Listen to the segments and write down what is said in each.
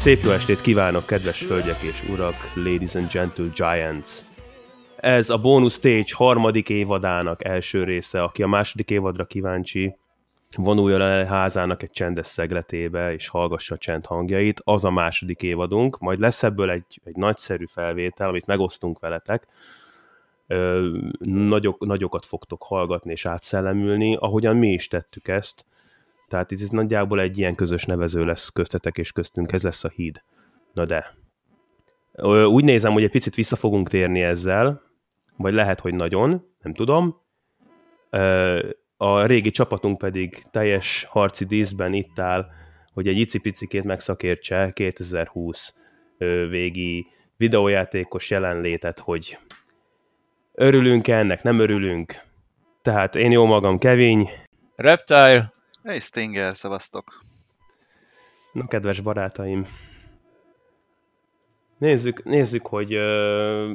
szép jó estét kívánok, kedves hölgyek és urak, ladies and gentle giants! Ez a Bonus Stage harmadik évadának első része, aki a második évadra kíváncsi, vonuljon el házának egy csendes szegletébe, és hallgassa a csend hangjait. Az a második évadunk, majd lesz ebből egy, egy nagyszerű felvétel, amit megosztunk veletek. Nagyok, nagyokat fogtok hallgatni és átszellemülni, ahogyan mi is tettük ezt. Tehát ez nagyjából egy ilyen közös nevező lesz köztetek és köztünk, ez lesz a híd. Na de, úgy nézem, hogy egy picit vissza fogunk térni ezzel, vagy lehet, hogy nagyon, nem tudom. A régi csapatunk pedig teljes harci díszben itt áll, hogy egy icipicikét megszakértse 2020 ö, végi videójátékos jelenlétet, hogy örülünk -e ennek, nem örülünk. Tehát én jó magam, Kevin, Reptile, Hey Stinger, szevasztok! Na, kedves barátaim, nézzük, nézzük hogy ö,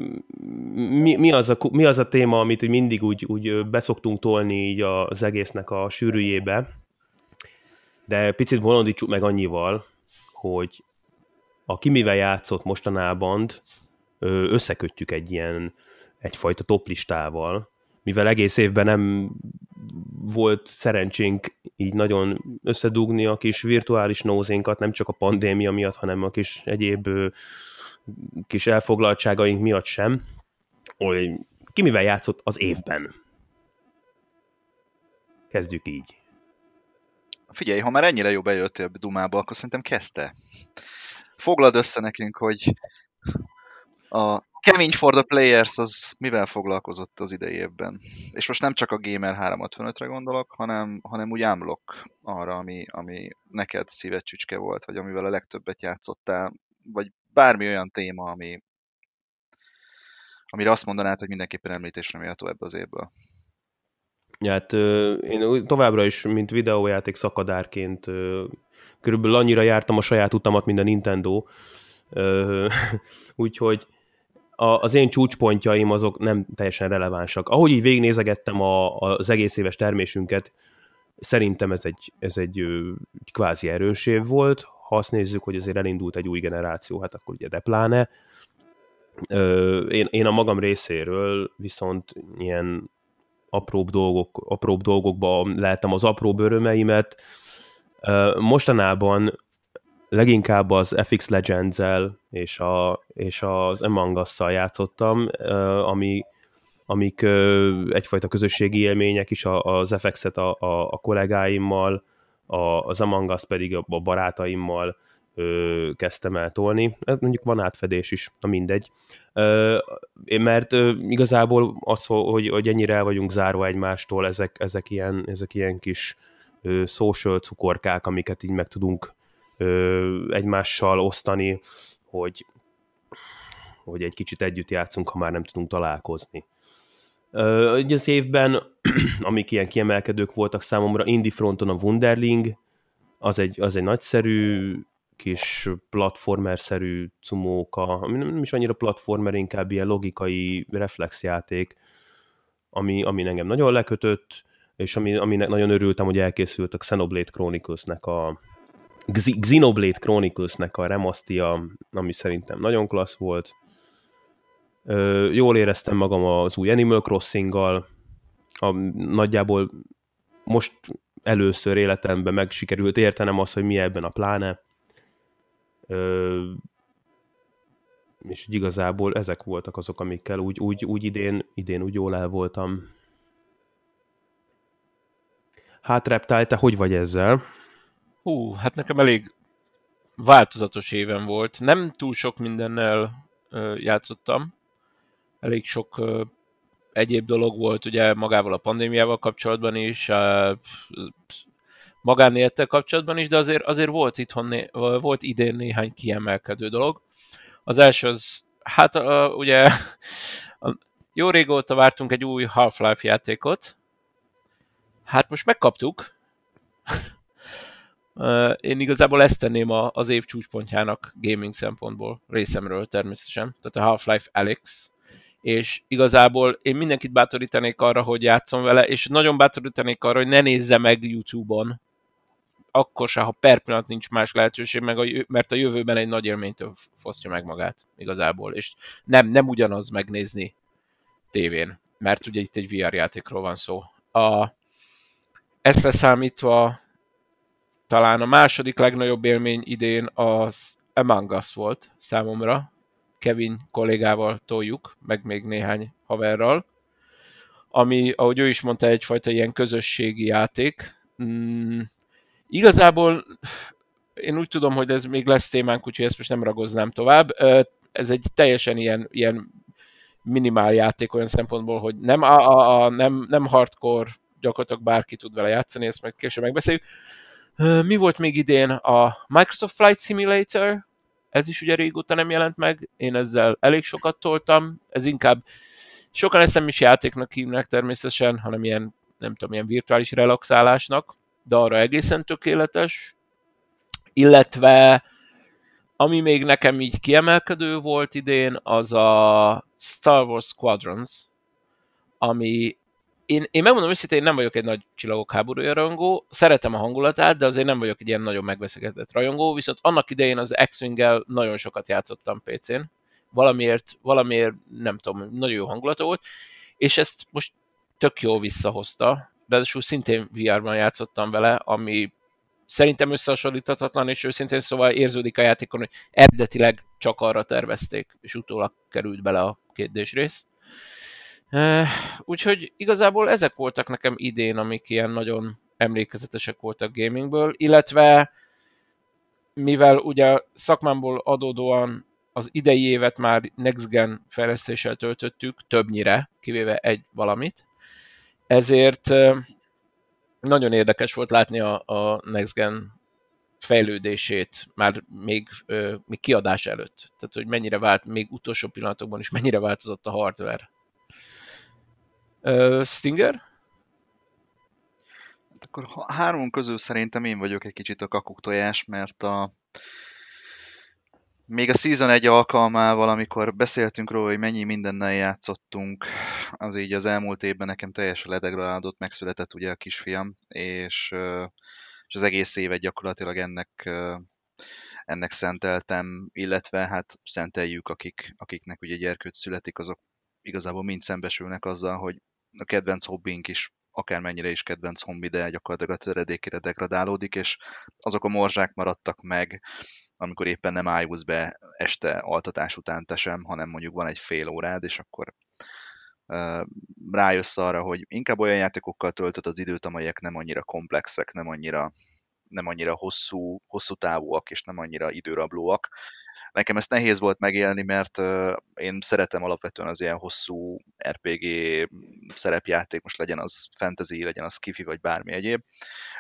mi, mi, az a, mi az a téma, amit mindig úgy, úgy beszoktunk tolni így az egésznek a sűrűjébe, de picit bolondítsuk meg annyival, hogy aki mivel játszott mostanában, összekötjük egy ilyen egyfajta toplistával, mivel egész évben nem volt szerencsénk így nagyon összedugni a kis virtuális nózénkat, nem csak a pandémia miatt, hanem a kis egyéb kis elfoglaltságaink miatt sem, hogy ki mivel játszott az évben. Kezdjük így. Figyelj, ha már ennyire jó bejöttél Dumába, akkor szerintem kezdte. Foglald össze nekünk, hogy a Kevin for the Players az mivel foglalkozott az idei évben. És most nem csak a Gamer 365-re gondolok, hanem, hanem úgy ámlok arra, ami, ami neked szíved csücske volt, vagy amivel a legtöbbet játszottál, vagy bármi olyan téma, ami, amire azt mondanád, hogy mindenképpen említésre méltó ebbe az évből. Hát én továbbra is, mint videójáték szakadárként körülbelül annyira jártam a saját utamat, mint a Nintendo, úgyhogy a, az én csúcspontjaim azok nem teljesen relevánsak. Ahogy így végignézegettem a, az egész éves termésünket, szerintem ez egy, ez egy, egy kvázi erős év volt. Ha azt nézzük, hogy azért elindult egy új generáció, hát akkor ugye de. Ö, én, én a magam részéről viszont ilyen apróbb, dolgok, apróbb dolgokba lehetem az apróbb örömeimet. Mostanában leginkább az FX Legends-el és, a, és az Among Us-szal játszottam, ami, amik egyfajta közösségi élmények is, az FX-et a, a, a kollégáimmal, a, az Among Us pedig a, barátaimmal ö, kezdtem el tolni. Ez mondjuk van átfedés is, na mindegy. Ö, mert igazából az, hogy, hogy ennyire el vagyunk zárva egymástól, ezek, ezek, ilyen, ezek ilyen kis ö, social cukorkák, amiket így meg tudunk ö, egymással osztani, hogy, hogy egy kicsit együtt játszunk, ha már nem tudunk találkozni. Ö, az évben, amik ilyen kiemelkedők voltak számomra, Indie fronton a Wunderling, az egy, az egy nagyszerű kis platformer-szerű cumóka, ami nem is annyira platformer, inkább ilyen logikai reflexjáték, ami, ami engem nagyon lekötött, és ami, aminek nagyon örültem, hogy elkészült a Xenoblade Chronicles-nek a Xenoblade Chronicles-nek a remasztia, ami szerintem nagyon klassz volt. Ö, jól éreztem magam az új Animal Crossing-gal, a, nagyjából most először életemben meg sikerült értenem azt, hogy mi ebben a pláne. Ö, és igazából ezek voltak azok, amikkel úgy, úgy, úgy idén, idén úgy jól el voltam. Hát Reptile, te hogy vagy ezzel? Hú, hát nekem elég változatos éven volt. Nem túl sok mindennel játszottam. Elég sok egyéb dolog volt ugye magával a pandémiával kapcsolatban is, ö, magánélettel kapcsolatban is, de azért, azért volt itthon, né- volt idén néhány kiemelkedő dolog. Az első az, hát ö, ugye a, jó régóta vártunk egy új Half-Life játékot, hát most megkaptuk, Én igazából ezt tenném az év csúcspontjának gaming szempontból, részemről természetesen. Tehát a Half-Life Alex, és igazából én mindenkit bátorítanék arra, hogy játszom vele, és nagyon bátorítanék arra, hogy ne nézze meg YouTube-on, akkor se, ha per pillanat nincs más lehetőség, meg a, mert a jövőben egy nagy élménytől fosztja meg magát igazából, és nem, nem ugyanaz megnézni tévén, mert ugye itt egy VR játékról van szó. A, ezt leszámítva talán a második legnagyobb élmény idén az Among Us volt számomra. Kevin kollégával toljuk, meg még néhány haverral. Ami, ahogy ő is mondta, egyfajta ilyen közösségi játék. Mm, igazából én úgy tudom, hogy ez még lesz témánk, úgyhogy ezt most nem ragoznám tovább. Ez egy teljesen ilyen, ilyen minimál játék olyan szempontból, hogy nem, a, a, a, nem, nem hardcore, gyakorlatilag bárki tud vele játszani, ezt meg később megbeszéljük. Mi volt még idén? A Microsoft Flight Simulator, ez is ugye régóta nem jelent meg, én ezzel elég sokat toltam, ez inkább sokan ezt nem is játéknak hívnak természetesen, hanem ilyen, nem tudom, ilyen virtuális relaxálásnak, de arra egészen tökéletes. Illetve ami még nekem így kiemelkedő volt idén, az a Star Wars Squadrons, ami én, én megmondom őszintén, én nem vagyok egy nagy csillagok háborúja rajongó, szeretem a hangulatát, de azért nem vagyok egy ilyen nagyon megveszekedett rajongó, viszont annak idején az x nagyon sokat játszottam PC-n, valamiért, valamiért nem tudom, nagyon jó hangulata volt, és ezt most tök jó visszahozta, ráadásul szintén VR-ban játszottam vele, ami szerintem összehasonlíthatatlan, és őszintén szóval érződik a játékon, hogy eredetileg csak arra tervezték, és utólag került bele a kérdésrész. rész. Úgyhogy igazából ezek voltak nekem idén, amik ilyen nagyon emlékezetesek voltak gamingből, illetve mivel ugye szakmámból adódóan az idei évet már Next Gen fejlesztéssel töltöttük, többnyire, kivéve egy valamit, ezért nagyon érdekes volt látni a, a Next Gen fejlődését már még, még kiadás előtt. Tehát, hogy mennyire vált, még utolsó pillanatokban is mennyire változott a hardware. Stinger? Hát akkor három közül szerintem én vagyok egy kicsit a kakuktojás, mert a még a Season 1 alkalmával, amikor beszéltünk róla, hogy mennyi mindennel játszottunk, az így az elmúlt évben nekem teljesen ledegradálódott, megszületett ugye a kisfiam, és, és az egész évet gyakorlatilag ennek, ennek szenteltem, illetve hát szenteljük, akik, akiknek ugye gyerkőt születik, azok igazából mind szembesülnek azzal, hogy a kedvenc hobbink is akármennyire is kedvenc hobbi, de gyakorlatilag a töredékére degradálódik, és azok a morzsák maradtak meg, amikor éppen nem állsz be este altatás után te sem, hanem mondjuk van egy fél órád, és akkor rájössz arra, hogy inkább olyan játékokkal töltöd az időt, amelyek nem annyira komplexek, nem annyira, nem annyira hosszú, hosszú távúak, és nem annyira időrablóak, Nekem ezt nehéz volt megélni, mert én szeretem alapvetően az ilyen hosszú RPG szerepjáték, most legyen az fantasy, legyen az skifi, vagy bármi egyéb.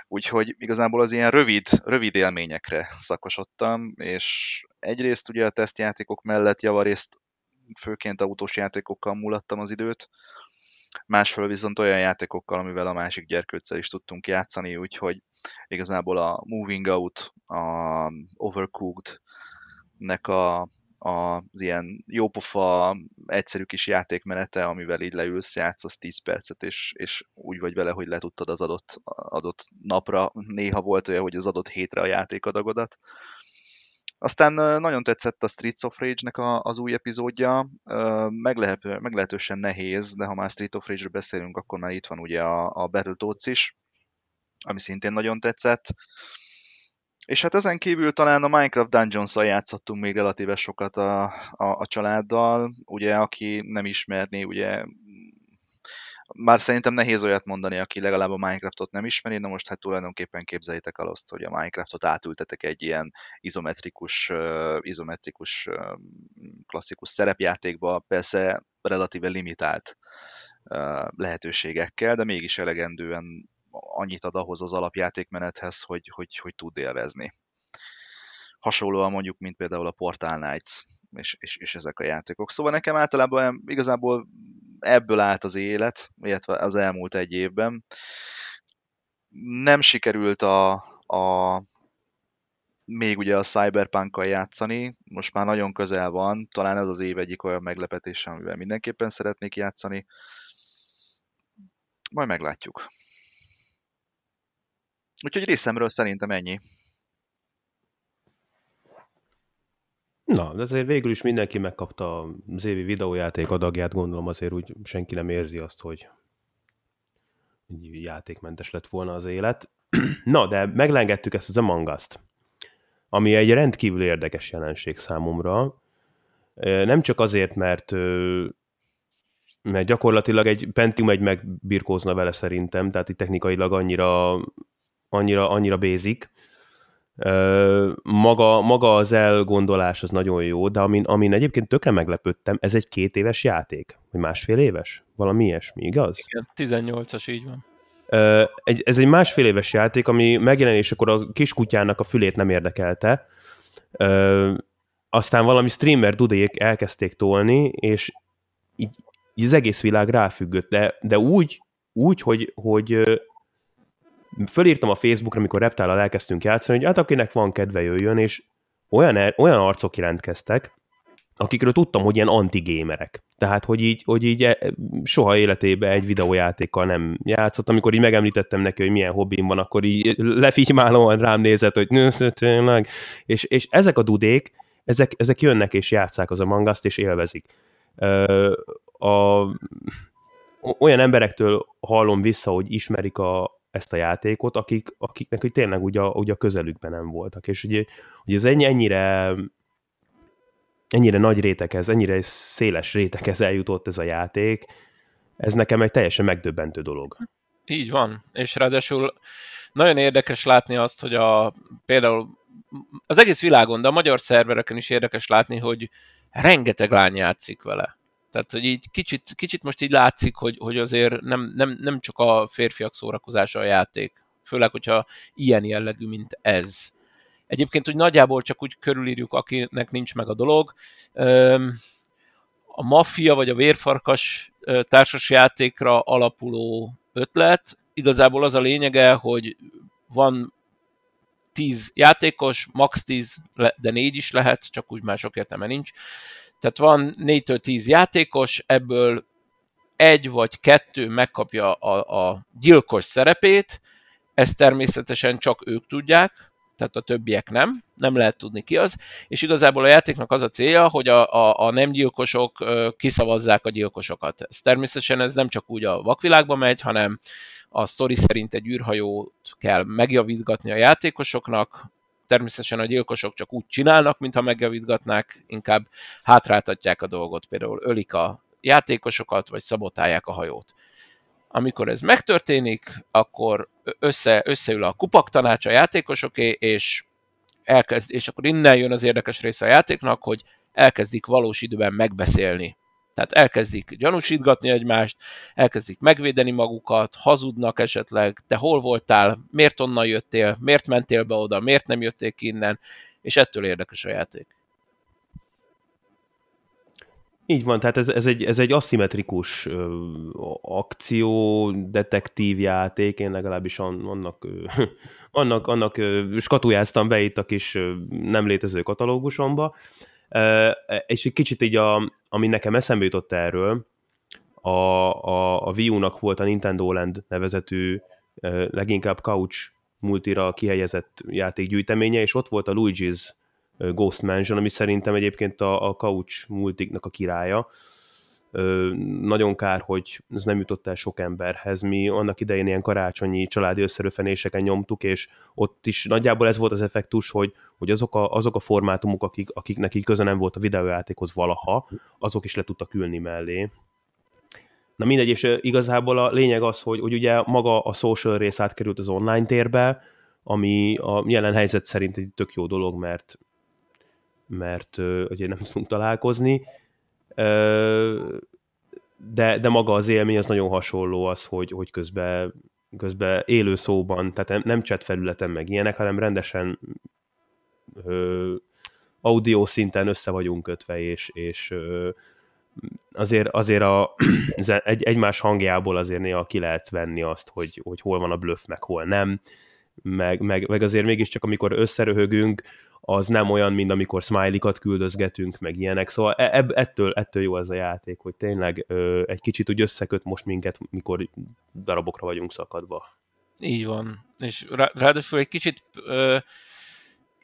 Úgyhogy igazából az ilyen rövid, rövid élményekre szakosodtam, és egyrészt ugye a tesztjátékok mellett javarészt főként autós játékokkal múlattam az időt, másfelől viszont olyan játékokkal, amivel a másik gyerkőccel is tudtunk játszani, úgyhogy igazából a Moving Out, a Overcooked, nek a, az ilyen jópofa, egyszerű kis játékmenete, amivel így leülsz, játszasz 10 percet, és, és úgy vagy vele, hogy letudtad az adott, adott napra. Néha volt olyan, hogy az adott hétre a játékadagodat. Aztán nagyon tetszett a Streets of Rage-nek a, az új epizódja, Meglehető, meglehetősen nehéz, de ha már Street of Rage-ről beszélünk, akkor már itt van ugye a, a Battletoads is, ami szintén nagyon tetszett. És hát ezen kívül talán a Minecraft dungeons játszottunk még relatíve sokat a, a, a családdal, ugye aki nem ismerné, ugye már szerintem nehéz olyat mondani, aki legalább a Minecraftot nem ismeri, na most hát tulajdonképpen képzeljétek el azt, hogy a Minecraftot átültetek egy ilyen izometrikus, uh, izometrikus uh, klasszikus szerepjátékba, persze relatíve limitált uh, lehetőségekkel, de mégis elegendően annyit ad ahhoz az alapjátékmenethez, hogy, hogy, hogy tud élvezni. Hasonlóan mondjuk, mint például a Portal Knights és, és, és ezek a játékok. Szóval nekem általában igazából ebből állt az élet, illetve az elmúlt egy évben. Nem sikerült a, a még ugye a cyberpunk játszani, most már nagyon közel van, talán ez az év egyik olyan meglepetése, amivel mindenképpen szeretnék játszani. Majd meglátjuk. Úgyhogy részemről szerintem ennyi. Na, de azért végül is mindenki megkapta az évi videójáték adagját, gondolom azért úgy senki nem érzi azt, hogy játékmentes lett volna az élet. Na, de meglengettük ezt az Among ami egy rendkívül érdekes jelenség számomra. Nem csak azért, mert mert gyakorlatilag egy Pentium egy megbirkózna vele szerintem, tehát itt technikailag annyira, annyira, annyira basic, maga, maga az elgondolás az nagyon jó, de amin, amin egyébként tökre meglepődtem, ez egy két éves játék, vagy másfél éves? Valami ilyesmi, igaz? Igen, 18-as, így van. Egy, ez egy másfél éves játék, ami megjelenésekor a kiskutyának a fülét nem érdekelte, aztán valami streamer dudék elkezdték tolni, és így, így az egész világ ráfüggött, de, de úgy, úgy hogy, hogy fölírtam a Facebookra, amikor reptállal elkezdtünk játszani, hogy hát akinek van kedve jöjjön, és olyan, er, olyan arcok jelentkeztek, akikről tudtam, hogy ilyen antigémerek. Tehát, hogy így, hogy így e, soha életében egy videójátékkal nem játszott. Amikor így megemlítettem neki, hogy milyen hobbim van, akkor így lefigymálóan rám nézett, hogy tényleg. És, és ezek a dudék, ezek, ezek jönnek és játszák az a mangaszt, és élvezik. A, olyan emberektől hallom vissza, hogy ismerik a, ezt a játékot, akik, akiknek hogy tényleg ugye ugye a közelükben nem voltak. És ugye, ugye ez ennyire ennyire nagy réteghez, ennyire széles réteghez eljutott ez a játék, ez nekem egy teljesen megdöbbentő dolog. Így van, és ráadásul nagyon érdekes látni azt, hogy a, például az egész világon, de a magyar szervereken is érdekes látni, hogy rengeteg lány játszik vele. Tehát, hogy így kicsit, kicsit most így látszik, hogy, hogy azért nem, nem, nem csak a férfiak szórakozása a játék. Főleg, hogyha ilyen jellegű, mint ez. Egyébként, hogy nagyjából csak úgy körülírjuk, akinek nincs meg a dolog. A maffia vagy a vérfarkas társasjátékra alapuló ötlet. Igazából az a lényege, hogy van 10 játékos, max 10, de 4 is lehet, csak úgy mások értelme nincs. Tehát van 4-től 10 játékos, ebből egy vagy kettő megkapja a, a gyilkos szerepét, ezt természetesen csak ők tudják, tehát a többiek nem, nem lehet tudni ki az, és igazából a játéknak az a célja, hogy a, a, a nem gyilkosok kiszavazzák a gyilkosokat. Ez természetesen ez nem csak úgy a vakvilágba megy, hanem a sztori szerint egy űrhajót kell megjavítgatni a játékosoknak, természetesen a gyilkosok csak úgy csinálnak, mintha megjavítgatnák, inkább hátráltatják a dolgot, például ölik a játékosokat, vagy szabotálják a hajót. Amikor ez megtörténik, akkor össze, összeül a kupak tanács a játékosoké, és elkezd, és akkor innen jön az érdekes része a játéknak, hogy elkezdik valós időben megbeszélni tehát elkezdik gyanúsítgatni egymást, elkezdik megvédeni magukat, hazudnak esetleg, te hol voltál, miért onnan jöttél, miért mentél be oda, miért nem jöttél ki innen, és ettől érdekes a játék. Így van, tehát ez, ez, egy, ez egy aszimmetrikus ö, akció, detektív játék, én legalábbis annak, ö, annak, annak ö, skatujáztam be itt a kis ö, nem létező katalógusomba, és egy kicsit így, a, ami nekem eszembe jutott erről, a, a, a Wii U-nak volt a Nintendo Land nevezetű, leginkább couch multira kihelyezett játékgyűjteménye, és ott volt a Luigi's Ghost Mansion, ami szerintem egyébként a, a couch multiknak a királya, nagyon kár, hogy ez nem jutott el sok emberhez. Mi annak idején ilyen karácsonyi családi összeröfenéseken nyomtuk, és ott is nagyjából ez volt az effektus, hogy, hogy azok, a, azok a formátumok, akik, akiknek így köze nem volt a videójátékhoz valaha, azok is le tudtak ülni mellé. Na mindegy, és igazából a lényeg az, hogy, hogy ugye maga a social rész átkerült az online térbe, ami a jelen helyzet szerint egy tök jó dolog, mert mert ugye nem tudunk találkozni, de, de maga az élmény az nagyon hasonló az, hogy, hogy közben, közben élő szóban, tehát nem chat felületen meg ilyenek, hanem rendesen ö, audio szinten össze vagyunk kötve, és, és ö, azért, azért a, egy, egymás hangjából azért néha ki lehet venni azt, hogy, hogy hol van a bluff, meg hol nem. meg, meg, meg azért mégiscsak amikor összeröhögünk, az nem olyan, mint amikor smiley-kat küldözgetünk, meg ilyenek. Szóval e, ettől, ettől jó ez a játék, hogy tényleg ö, egy kicsit úgy összeköt most minket, mikor darabokra vagyunk szakadva. Így van. És rá, ráadásul egy kicsit ö,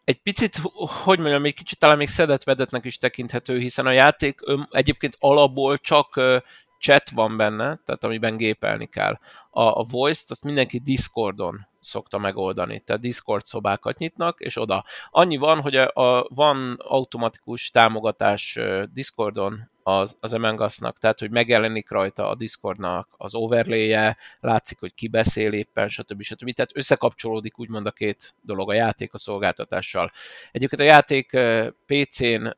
egy picit, hogy mondjam, egy kicsit talán még szedett-vedetnek is tekinthető, hiszen a játék egyébként alapból csak chat van benne, tehát amiben gépelni kell. A, a voice-t azt mindenki Discordon szokta megoldani, tehát Discord szobákat nyitnak, és oda. Annyi van, hogy a, a, van automatikus támogatás Discordon az, az Among Us-nak, tehát hogy megjelenik rajta a Discordnak az overlay-je, látszik, hogy ki beszél éppen, stb. stb. Tehát összekapcsolódik úgymond a két dolog, a játék a szolgáltatással. Egyébként a játék PC-n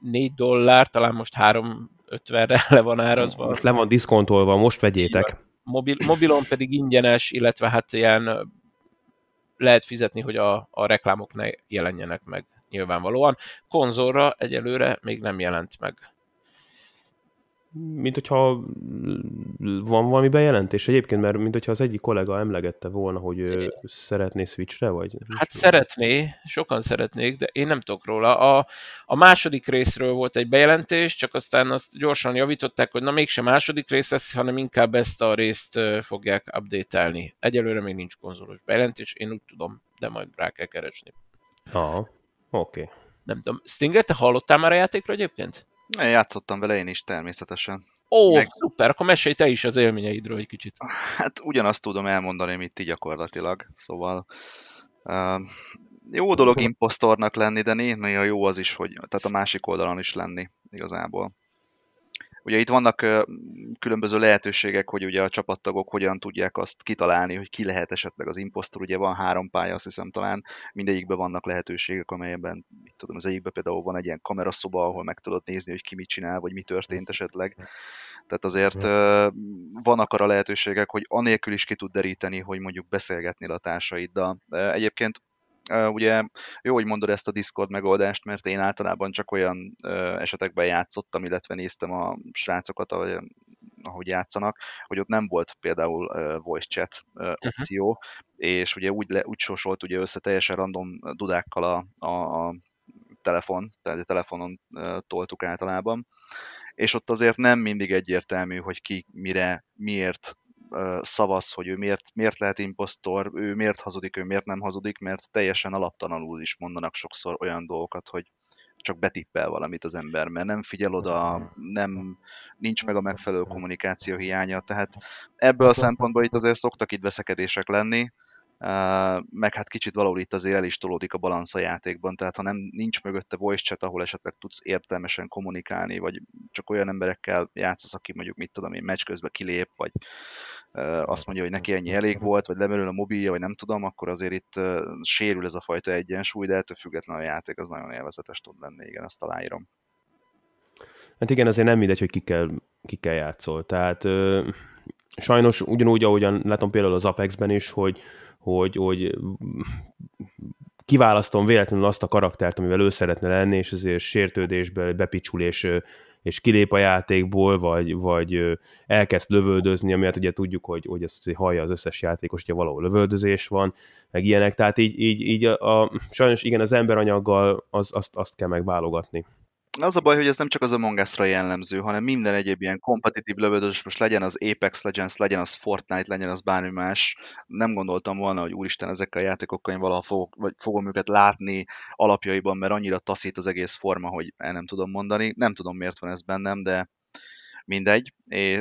4 dollár, talán most 350-re le van árazva. Most le van diszkontolva, most vegyétek. Mobil, mobilon pedig ingyenes, illetve hát ilyen lehet fizetni, hogy a, a reklámok ne jelenjenek meg nyilvánvalóan. Konzolra egyelőre még nem jelent meg. Mint hogyha van valami bejelentés egyébként, mert mint hogyha az egyik kollega emlegette volna, hogy ő szeretné Switchre, vagy? Hát szeretné, sokan szeretnék, de én nem tudok róla. A, a második részről volt egy bejelentés, csak aztán azt gyorsan javították, hogy na mégsem második rész lesz, hanem inkább ezt a részt fogják update-elni. Egyelőre még nincs konzolos bejelentés, én úgy tudom, de majd rá kell keresni. Aha. Oké. Okay. Nem tudom. Stinger, te hallottál már a játékról egyébként? Én játszottam vele én is természetesen. Ó, Meg... szuper, akkor mesélj te is az élményeidről egy kicsit. Hát ugyanazt tudom elmondani, mint ti gyakorlatilag. Szóval uh, jó dolog impostornak lenni, de néha jó az is, hogy tehát a másik oldalon is lenni igazából. Ugye itt vannak különböző lehetőségek, hogy ugye a csapattagok hogyan tudják azt kitalálni, hogy ki lehet esetleg az imposztor. Ugye van három pálya, azt hiszem talán mindegyikben vannak lehetőségek, amelyben, mit tudom, az egyikben például van egy ilyen kameraszoba, ahol meg tudod nézni, hogy ki mit csinál, vagy mi történt esetleg. Tehát azért vannak arra lehetőségek, hogy anélkül is ki tud deríteni, hogy mondjuk beszélgetni a társaiddal. Egyébként ugye jó, hogy mondod ezt a Discord megoldást, mert én általában csak olyan esetekben játszottam, illetve néztem a srácokat, ahogy, ahogy játszanak, hogy ott nem volt például voice chat opció, uh-huh. és ugye úgy, le, úgy sorsolt ugye össze teljesen random dudákkal a, a, a telefon, tehát a telefonon toltuk általában, és ott azért nem mindig egyértelmű, hogy ki mire, miért szavaz, hogy ő miért, miért lehet impostor, ő miért hazudik, ő miért nem hazudik, mert teljesen alaptalanul is mondanak sokszor olyan dolgokat, hogy csak betippel valamit az ember, mert nem figyel oda, nem, nincs meg a megfelelő kommunikáció hiánya, tehát ebből a szempontból itt azért szoktak itt veszekedések lenni, meg hát kicsit valahol itt azért el is tolódik a balansz a játékban, tehát ha nem nincs mögötte voice chat, ahol esetleg tudsz értelmesen kommunikálni, vagy csak olyan emberekkel játszasz, aki mondjuk mit tudom én, meccs közben kilép, vagy azt mondja, hogy neki ennyi elég volt, vagy lemerül a mobilja, vagy nem tudom, akkor azért itt sérül ez a fajta egyensúly, de ettől függetlenül a játék az nagyon élvezetes tud lenni, igen, azt aláírom. Hát igen, azért nem mindegy, hogy kikkel, kikkel játszol. Tehát ö, sajnos ugyanúgy, ahogyan látom például az Apexben is, hogy hogy, hogy kiválasztom véletlenül azt a karaktert, amivel ő szeretne lenni, és azért sértődésből bepicsul, és, kilép a játékból, vagy, vagy elkezd lövöldözni, amiatt ugye tudjuk, hogy, hogy ezt hallja az összes játékos, hogyha valahol lövöldözés van, meg ilyenek, tehát így, így, így a, a, sajnos igen, az emberanyaggal az, azt, azt kell megválogatni. Az a baj, hogy ez nem csak az Among Us-ra jellemző, hanem minden egyéb ilyen kompetitív lövöldözés, most legyen az Apex Legends, legyen az Fortnite, legyen az bármi más. Nem gondoltam volna, hogy úristen, ezekkel a játékokkal én valaha fogok, vagy fogom őket látni alapjaiban, mert annyira taszít az egész forma, hogy el nem tudom mondani. Nem tudom, miért van ez bennem, de mindegy,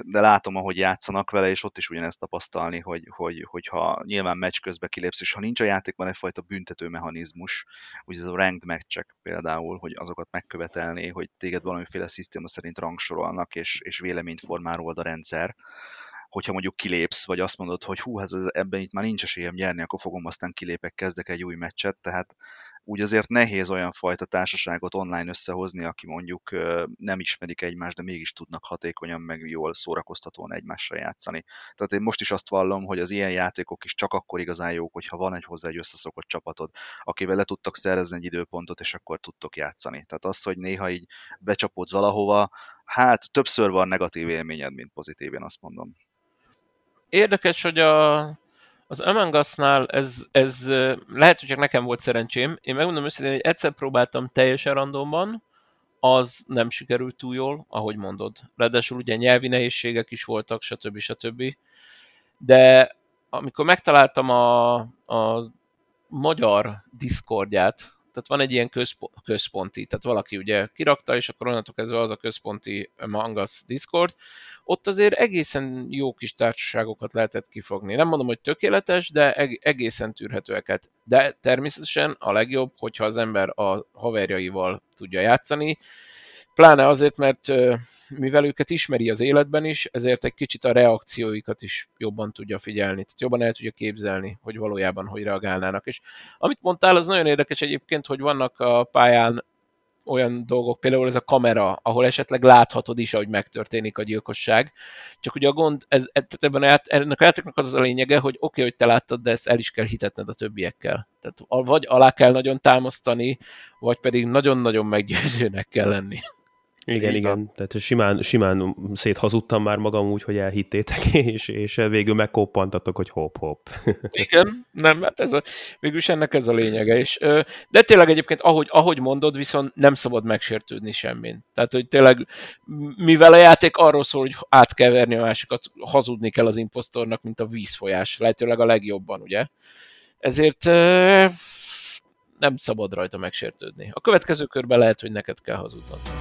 de látom, ahogy játszanak vele, és ott is ugyanezt tapasztalni, hogy, hogy, hogyha nyilván meccs közben kilépsz, és ha nincs a játékban egyfajta büntető mechanizmus, ugye ez a ranked meccsek például, hogy azokat megkövetelné, hogy téged valamiféle szisztéma szerint rangsorolnak, és, és véleményt formálod a rendszer, hogyha mondjuk kilépsz, vagy azt mondod, hogy hú, ez, ebben itt már nincs esélyem nyerni, akkor fogom aztán kilépek, kezdek egy új meccset, tehát úgy azért nehéz olyan fajta társaságot online összehozni, aki mondjuk nem ismerik egymást, de mégis tudnak hatékonyan, meg jól szórakoztatóan egymással játszani. Tehát én most is azt vallom, hogy az ilyen játékok is csak akkor igazán jók, hogyha van egy hozzá egy összeszokott csapatod, akivel le tudtak szerezni egy időpontot, és akkor tudtok játszani. Tehát az, hogy néha így becsapodsz valahova, hát többször van negatív élményed, mint pozitív, én azt mondom. Érdekes, hogy a Az Among Us-nál ez, ez lehet, hogy csak nekem volt szerencsém. Én megmondom őszintén, hogy egyszer próbáltam teljesen randomban, az nem sikerült túl jól, ahogy mondod. Ráadásul ugye nyelvi nehézségek is voltak, stb. stb. De amikor megtaláltam a, a magyar Discordját, tehát van egy ilyen közpo- központi, tehát valaki ugye kirakta, és akkor onnantól kezdve az a központi Mangas Discord, ott azért egészen jó kis társaságokat lehetett kifogni. Nem mondom, hogy tökéletes, de egészen tűrhetőeket. De természetesen a legjobb, hogyha az ember a haverjaival tudja játszani, Pláne azért, mert mivel őket ismeri az életben is, ezért egy kicsit a reakcióikat is jobban tudja figyelni, tehát jobban el tudja képzelni, hogy valójában hogy reagálnának. És amit mondtál, az nagyon érdekes egyébként, hogy vannak a pályán olyan dolgok, például ez a kamera, ahol esetleg láthatod is, ahogy megtörténik a gyilkosság. Csak ugye a gond, ez, e, tehát ebben a, ennek a játéknak az a lényege, hogy oké, okay, hogy te láttad, de ezt el is kell hitetned a többiekkel. Tehát vagy alá kell nagyon támasztani, vagy pedig nagyon-nagyon meggyőzőnek kell lenni. Igen, igen. Tehát simán, simán széthazudtam már magam úgy, hogy elhittétek, és, és végül megkoppantatok, hogy hop-hop. Igen, nem, hát ez a, végülis ennek ez a lényege. És, de tényleg egyébként, ahogy, ahogy mondod, viszont nem szabad megsértődni semmin. Tehát, hogy tényleg, mivel a játék arról szól, hogy át kell verni a másikat, hazudni kell az impostornak, mint a vízfolyás. Lehetőleg a legjobban, ugye? Ezért nem szabad rajta megsértődni. A következő körben lehet, hogy neked kell hazudnod.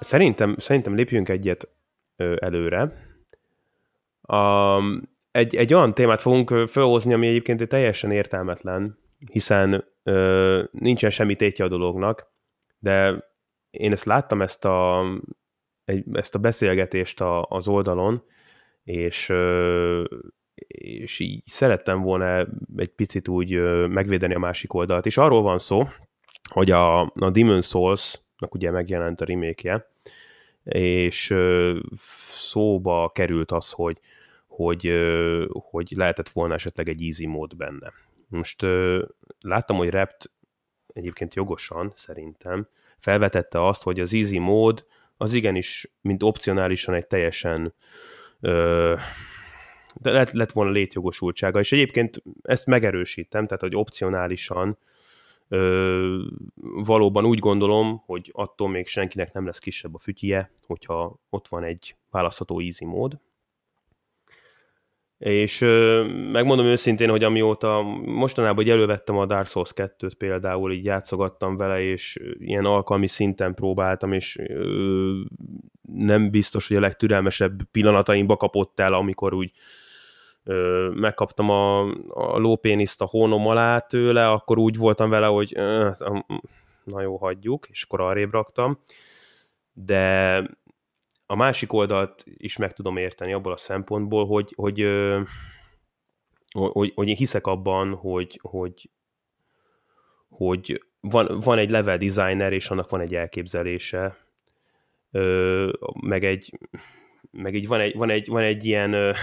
Szerintem, szerintem lépjünk egyet előre. A, egy, egy olyan témát fogunk felhozni, ami egyébként teljesen értelmetlen, hiszen ö, nincsen semmi tétje a dolognak, de én ezt láttam, ezt a, egy, ezt a beszélgetést a, az oldalon, és, ö, és így szerettem volna egy picit úgy megvédeni a másik oldalt. És arról van szó, hogy a, a Demon's Souls ugye megjelent a remake és szóba került az, hogy, hogy, hogy lehetett volna esetleg egy easy mód benne. Most láttam, hogy Rept egyébként jogosan szerintem felvetette azt, hogy az easy mód az igenis, mint opcionálisan egy teljesen de lett, lett volna létjogosultsága, és egyébként ezt megerősítem, tehát hogy opcionálisan Ö, valóban úgy gondolom, hogy attól még senkinek nem lesz kisebb a fütyje, hogyha ott van egy választható easy mód. És ö, megmondom őszintén, hogy amióta mostanában hogy elővettem a Dark Souls 2-t például, így játszogattam vele, és ilyen alkalmi szinten próbáltam, és ö, nem biztos, hogy a legtürelmesebb pillanataimba kapott el, amikor úgy megkaptam a, a lópéniszt a hónom alá tőle, akkor úgy voltam vele, hogy na jó, hagyjuk, és akkor arrébb raktam. De a másik oldalt is meg tudom érteni abból a szempontból, hogy, hogy, hogy, hogy én hiszek abban, hogy, hogy, hogy van, van egy level designer, és annak van egy elképzelése, meg egy, meg így van egy, van egy, van egy ilyen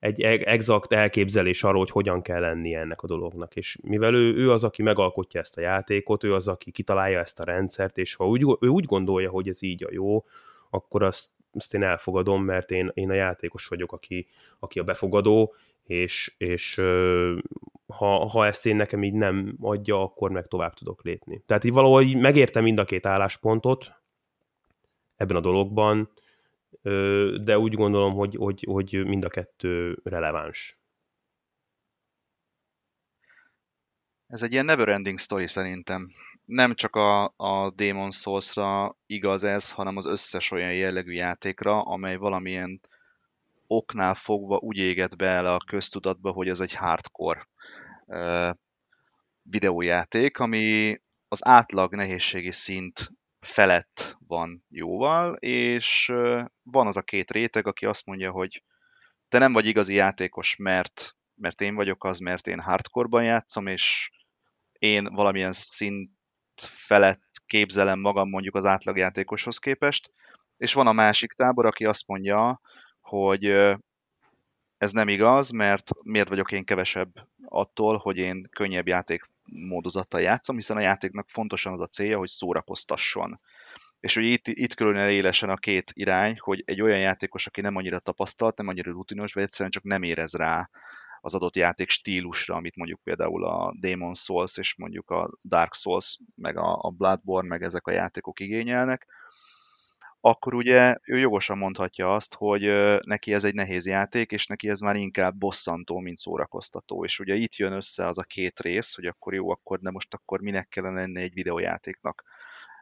egy exakt elképzelés arról, hogy hogyan kell lennie ennek a dolognak. És mivel ő, ő az, aki megalkotja ezt a játékot, ő az, aki kitalálja ezt a rendszert, és ha úgy, ő úgy gondolja, hogy ez így a jó, akkor azt, azt én elfogadom, mert én, én a játékos vagyok, aki, aki a befogadó, és, és ha, ha ezt én nekem így nem adja, akkor meg tovább tudok lépni. Tehát így valahogy megértem mind a két álláspontot ebben a dologban, de úgy gondolom, hogy, hogy, hogy mind a kettő releváns. Ez egy ilyen never-ending story szerintem. Nem csak a, a Demon Souls-ra igaz ez, hanem az összes olyan jellegű játékra, amely valamilyen oknál fogva úgy éget be el a köztudatba, hogy ez egy hardcore uh, videójáték, ami az átlag nehézségi szint felett van jóval, és van az a két réteg, aki azt mondja, hogy te nem vagy igazi játékos, mert mert én vagyok az, mert én hardcore-ban játszom, és én valamilyen szint felett képzelem magam mondjuk az átlagjátékoshoz képest, és van a másik tábor, aki azt mondja, hogy ez nem igaz, mert miért vagyok én kevesebb attól, hogy én könnyebb játékmódozattal játszom, hiszen a játéknak fontosan az a célja, hogy szórakoztasson. És hogy itt, itt külön el élesen a két irány, hogy egy olyan játékos, aki nem annyira tapasztalt, nem annyira rutinos, vagy egyszerűen csak nem érez rá az adott játék stílusra, amit mondjuk például a Demon Souls és mondjuk a Dark Souls, meg a Bloodborne, meg ezek a játékok igényelnek, akkor ugye ő jogosan mondhatja azt, hogy neki ez egy nehéz játék, és neki ez már inkább bosszantó, mint szórakoztató. És ugye itt jön össze az a két rész, hogy akkor jó, akkor de most akkor minek kellene lenni egy videójátéknak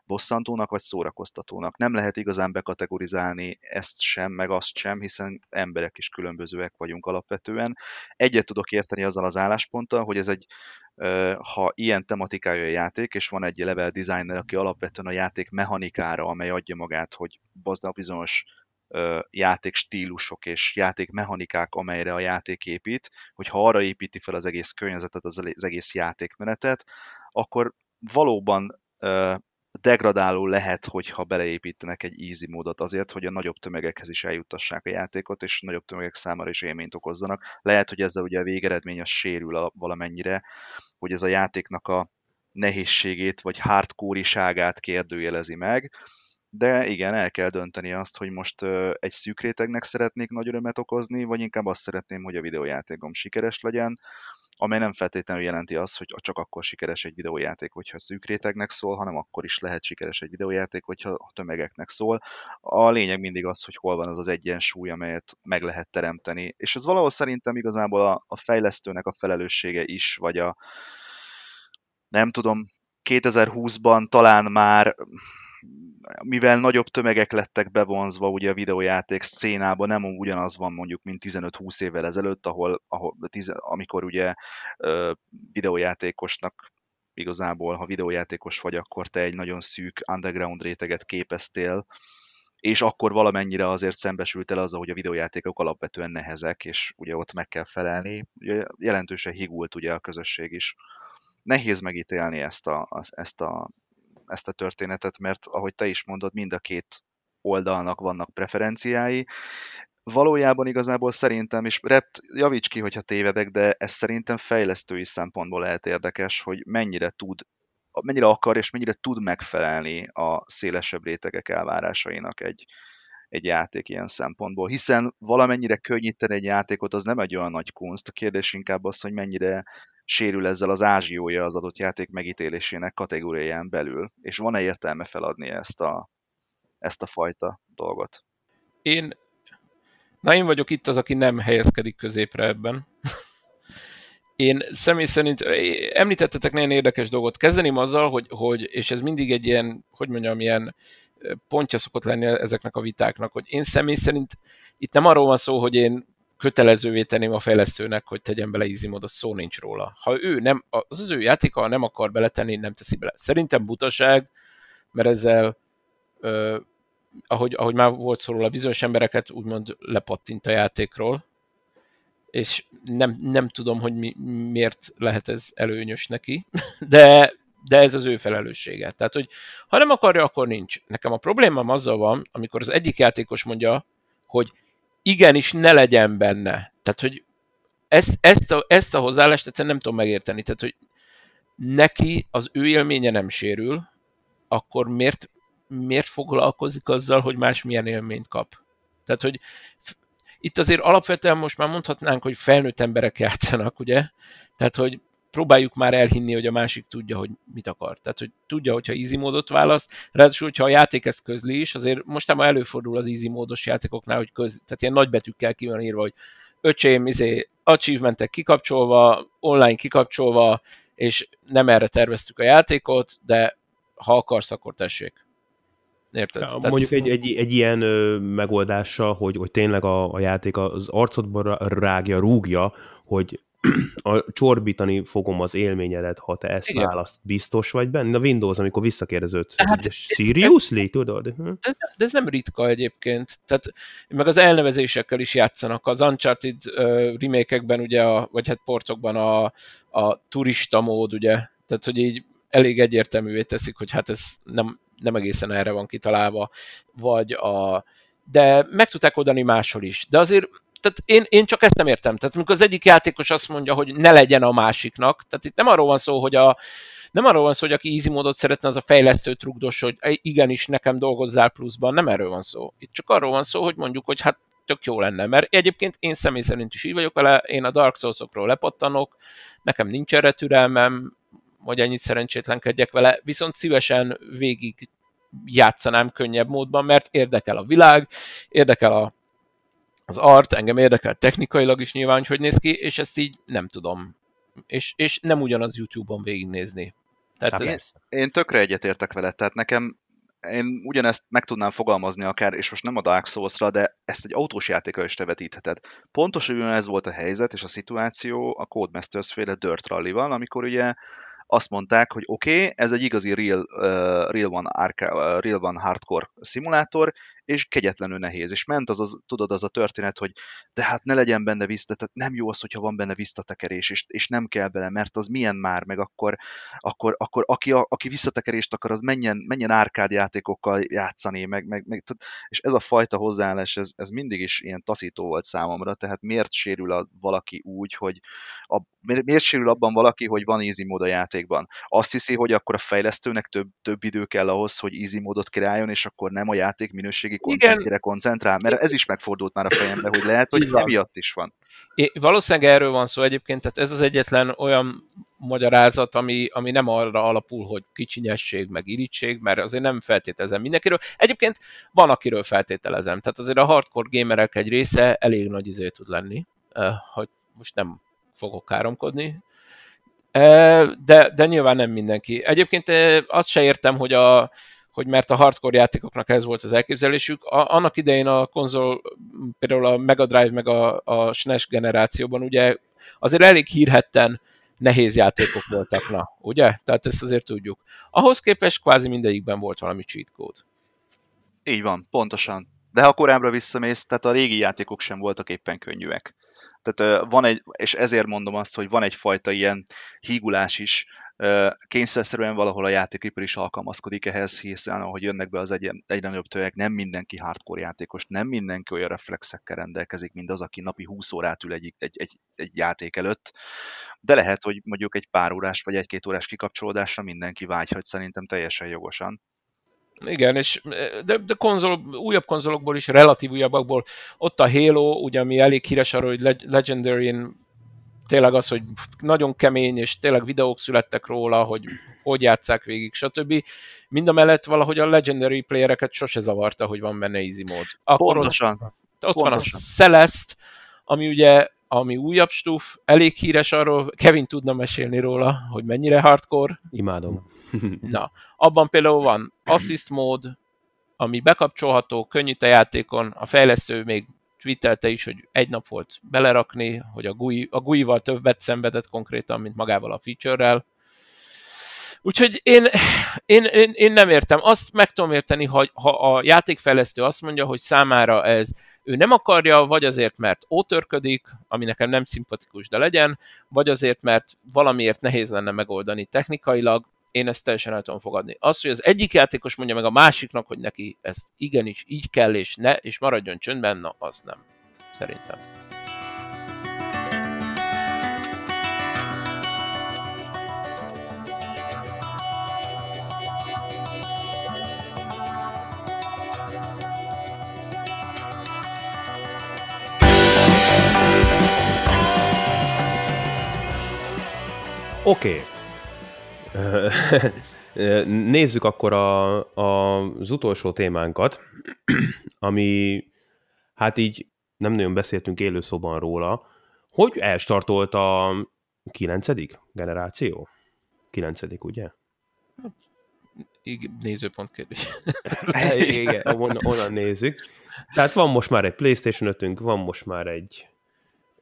bosszantónak vagy szórakoztatónak. Nem lehet igazán bekategorizálni ezt sem, meg azt sem, hiszen emberek is különbözőek vagyunk alapvetően. Egyet tudok érteni azzal az állásponttal, hogy ez egy ha ilyen tematikája a játék, és van egy level designer, aki alapvetően a játék mechanikára, amely adja magát, hogy baznak bizonyos játék stílusok és játék mechanikák, amelyre a játék épít, hogy ha arra építi fel az egész környezetet, az egész játékmenetet, akkor valóban degradáló lehet, hogyha beleépítenek egy easy módot azért, hogy a nagyobb tömegekhez is eljuttassák a játékot, és a nagyobb tömegek számára is élményt okozzanak. Lehet, hogy ezzel ugye a végeredmény az sérül valamennyire, hogy ez a játéknak a nehézségét vagy hardcore kérdőjelezi meg, de igen, el kell dönteni azt, hogy most egy szűk rétegnek szeretnék nagy örömet okozni, vagy inkább azt szeretném, hogy a videójátékom sikeres legyen, amely nem feltétlenül jelenti azt, hogy csak akkor sikeres egy videójáték, hogyha szűk rétegnek szól, hanem akkor is lehet sikeres egy videójáték, hogyha a tömegeknek szól. A lényeg mindig az, hogy hol van az az egyensúly, amelyet meg lehet teremteni. És ez valahol szerintem igazából a, a fejlesztőnek a felelőssége is, vagy a nem tudom, 2020-ban talán már mivel nagyobb tömegek lettek bevonzva ugye a videójáték szcénába, nem ugyanaz van mondjuk, mint 15-20 évvel ezelőtt, ahol, ahol amikor ugye videójátékosnak igazából, ha videójátékos vagy, akkor te egy nagyon szűk underground réteget képeztél, és akkor valamennyire azért szembesültel azzal, hogy a videójátékok alapvetően nehezek, és ugye ott meg kell felelni. Ugye jelentősen higult ugye a közösség is. Nehéz megítélni ezt a, ezt a ezt a történetet, mert ahogy te is mondod, mind a két oldalnak vannak preferenciái. Valójában igazából szerintem, és Rept, javíts ki, hogyha tévedek, de ez szerintem fejlesztői szempontból lehet érdekes, hogy mennyire tud mennyire akar és mennyire tud megfelelni a szélesebb rétegek elvárásainak egy, egy játék ilyen szempontból, hiszen valamennyire könnyíteni egy játékot az nem egy olyan nagy kunst, a kérdés inkább az, hogy mennyire sérül ezzel az ázsiója az adott játék megítélésének kategóriáján belül, és van-e értelme feladni ezt a, ezt a fajta dolgot? Én, na én vagyok itt az, aki nem helyezkedik középre ebben. Én személy szerint említettetek nagyon érdekes dolgot. Kezdeném azzal, hogy, hogy, és ez mindig egy ilyen, hogy mondjam, ilyen pontja szokott lenni ezeknek a vitáknak, hogy én személy szerint itt nem arról van szó, hogy én kötelezővé tenném a fejlesztőnek, hogy tegyen bele easy módot, szó nincs róla. Ha ő nem, az az ő játéka, ha nem akar beletenni, nem teszi bele. Szerintem butaság, mert ezzel ö, ahogy, ahogy már volt szó róla, bizonyos embereket úgymond lepattint a játékról, és nem, nem tudom, hogy mi, miért lehet ez előnyös neki, de, de ez az ő felelőssége. Tehát, hogy ha nem akarja, akkor nincs. Nekem a problémám azzal van, amikor az egyik játékos mondja, hogy igenis ne legyen benne. Tehát, hogy ezt, ezt, a, ezt a hozzáállást egyszerűen nem tudom megérteni. Tehát, hogy neki az ő élménye nem sérül, akkor miért, miért foglalkozik azzal, hogy más milyen élményt kap? Tehát, hogy itt azért alapvetően most már mondhatnánk, hogy felnőtt emberek játszanak, ugye? Tehát, hogy próbáljuk már elhinni, hogy a másik tudja, hogy mit akar. Tehát, hogy tudja, hogyha easy módot választ, ráadásul, hogyha a játék ezt közli is, azért mostában előfordul az easy módos játékoknál, hogy köz, tehát ilyen nagybetűkkel ki van írva, hogy öcsém, izé, achievementek kikapcsolva, online kikapcsolva, és nem erre terveztük a játékot, de ha akarsz, akkor tessék. Érted? Ja, Tehát... Mondjuk egy, egy, egy ilyen ö, megoldása, hogy, hogy tényleg a, a játék az arcodba rágja, rúgja, hogy a csorbítani fogom az élményedet, ha te ezt Igen. választ. Biztos vagy benne? A Windows, amikor visszakérdeződsz, Tehát hogy ez- seriously, tudod? Hm? De ez, de ez nem ritka egyébként. Tehát meg az elnevezésekkel is játszanak. Az Uncharted uh, remake ugye, a, vagy hát portokban a, a turista mód, ugye. Tehát, hogy így elég egyértelművé teszik, hogy hát ez nem, nem egészen erre van kitalálva. Vagy a... De meg tudták oldani máshol is. De azért tehát én, én csak ezt nem értem. Tehát amikor az egyik játékos azt mondja, hogy ne legyen a másiknak, tehát itt nem arról van szó, hogy a, nem arról van szó, hogy aki easy módot szeretne, az a fejlesztő trugdos, hogy igenis nekem dolgozzál pluszban, nem erről van szó. Itt csak arról van szó, hogy mondjuk, hogy hát tök jó lenne, mert egyébként én személy szerint is így vagyok vele, én a Dark Souls-okról lepattanok, nekem nincs erre türelmem, hogy ennyit szerencsétlenkedjek vele, viszont szívesen végig játszanám könnyebb módban, mert érdekel a világ, érdekel a, az art, engem érdekel technikailag is nyilván, hogy hogy néz ki, és ezt így nem tudom. És, és nem ugyanaz YouTube-on végignézni. Tehát Hát ez, persze. Én tökre egyetértek vele, tehát nekem én ugyanezt meg tudnám fogalmazni akár, és most nem a Dark Souls-ra, de ezt egy autós játékra is te vetítheted. Pontosan ugyanez volt a helyzet és a szituáció a Codemasters féle Dirt Rally-val, amikor ugye azt mondták, hogy oké, okay, ez egy igazi real, uh, real, one arca, uh, real one hardcore szimulátor, és kegyetlenül nehéz. És ment az, az, tudod, az a történet, hogy de hát ne legyen benne vissza, tehát nem jó az, hogyha van benne visszatekerés, és, és nem kell bele, mert az milyen már, meg akkor, akkor, akkor aki, a, aki visszatekerést akar, az menjen, menjen árkád játékokkal játszani, meg, meg, meg és ez a fajta hozzáállás, ez, ez mindig is ilyen taszító volt számomra, tehát miért sérül a, valaki úgy, hogy a, miért, sérül abban valaki, hogy van easy mód a játékban? Azt hiszi, hogy akkor a fejlesztőnek több, több idő kell ahhoz, hogy easy módot királjon, és akkor nem a játék minőségi kontentjére koncentrál, mert ez is megfordult már a fejembe, hogy lehet, hogy emiatt is van. É, valószínűleg erről van szó egyébként, tehát ez az egyetlen olyan magyarázat, ami, ami nem arra alapul, hogy kicsinyesség, meg irítség, mert azért nem feltételezem mindenkiről. Egyébként van, akiről feltételezem. Tehát azért a hardcore gamerek egy része elég nagy izé tud lenni, eh, hogy most nem fogok káromkodni, Eh, de, de nyilván nem mindenki. Egyébként eh, azt se értem, hogy a, hogy mert a hardcore játékoknak ez volt az elképzelésük. A, annak idején a konzol, például a Mega Drive meg a, a SNES generációban ugye azért elég hírhetten nehéz játékok voltak, na, ugye? Tehát ezt azért tudjuk. Ahhoz képest kvázi mindegyikben volt valami cheat code. Így van, pontosan. De ha korábbra visszamész, tehát a régi játékok sem voltak éppen könnyűek. Tehát van egy, és ezért mondom azt, hogy van egyfajta ilyen hígulás is, kényszerszerűen valahol a játékipar is alkalmazkodik ehhez, hiszen ahogy jönnek be az egyre, egyre nagyobb tömegek, nem mindenki hardcore játékos, nem mindenki olyan reflexekkel rendelkezik, mint az, aki napi 20 órát ül egy, egy, egy, egy játék előtt, de lehet, hogy mondjuk egy pár órás vagy egy-két órás kikapcsolódásra mindenki vágyhat, szerintem teljesen jogosan. Igen, és de, de konzol, újabb konzolokból is, relatív újabbakból, ott a Halo, ugye, ami elég híres arról, hogy Leg- Legendary-n tényleg az, hogy nagyon kemény, és tényleg videók születtek róla, hogy hogy játsszák végig, stb. Mind a mellett valahogy a Legendary playereket sose zavarta, hogy van benne easy mód. Akkor ott, Pontosan. ott van a pontosan. Celeste, ami ugye ami újabb stuf, elég híres arról, Kevin tudna mesélni róla, hogy mennyire hardcore, Imádom. Na, abban például van assist mód, ami bekapcsolható, könnyű a játékon, a fejlesztő még twittelte is, hogy egy nap volt belerakni, hogy a GUI, a GUI-val többet szenvedett konkrétan, mint magával a feature-rel. Úgyhogy én, én, én, én nem értem. Azt meg tudom érteni, hogy ha a játékfejlesztő azt mondja, hogy számára ez ő nem akarja, vagy azért, mert ótörködik, ami nekem nem szimpatikus, de legyen, vagy azért, mert valamiért nehéz lenne megoldani technikailag, én ezt teljesen el tudom fogadni. Az, hogy az egyik játékos mondja meg a másiknak, hogy neki ez igenis így kell, és ne, és maradjon csöndben, na, az nem. Szerintem. Oké. Okay. Nézzük akkor a, a, az utolsó témánkat, ami hát így nem nagyon beszéltünk élőszoban róla, hogy elstartolt a kilencedik generáció? Kilencedik, ugye? Így nézőpont kérdés. Igen, onnan, onnan nézzük. Tehát van most már egy Playstation 5 van most már egy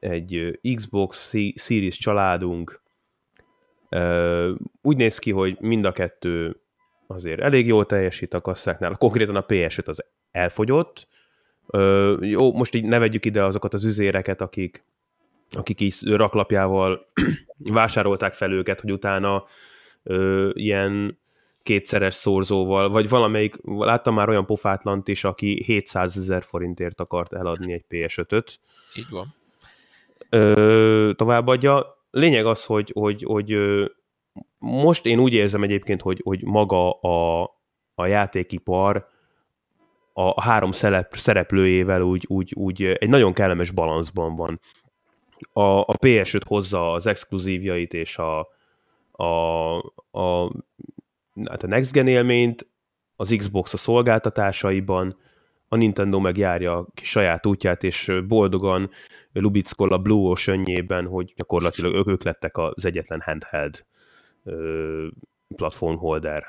egy Xbox Series családunk, úgy néz ki, hogy mind a kettő azért elég jól teljesít a kasszáknál. Konkrétan a PS5 az elfogyott. Jó, most így ne vegyük ide azokat az üzéreket, akik, akik így raklapjával vásárolták fel őket, hogy utána ö, ilyen kétszeres szorzóval, vagy valamelyik, láttam már olyan pofátlant is, aki 700 ezer forintért akart eladni egy PS5-öt. Így van. Ö, továbbadja. Lényeg az, hogy, hogy, hogy most én úgy érzem egyébként, hogy, hogy maga a, a játékipar a három szerep, szereplőjével úgy, úgy, úgy egy nagyon kellemes balanszban van. A, a PS5 hozza az exkluzívjait és a, a, a, hát a Next Gen élményt, az Xbox a szolgáltatásaiban, a Nintendo meg járja a saját útját, és boldogan lubickol a Blue ocean hogy gyakorlatilag ők lettek az egyetlen handheld platform holder.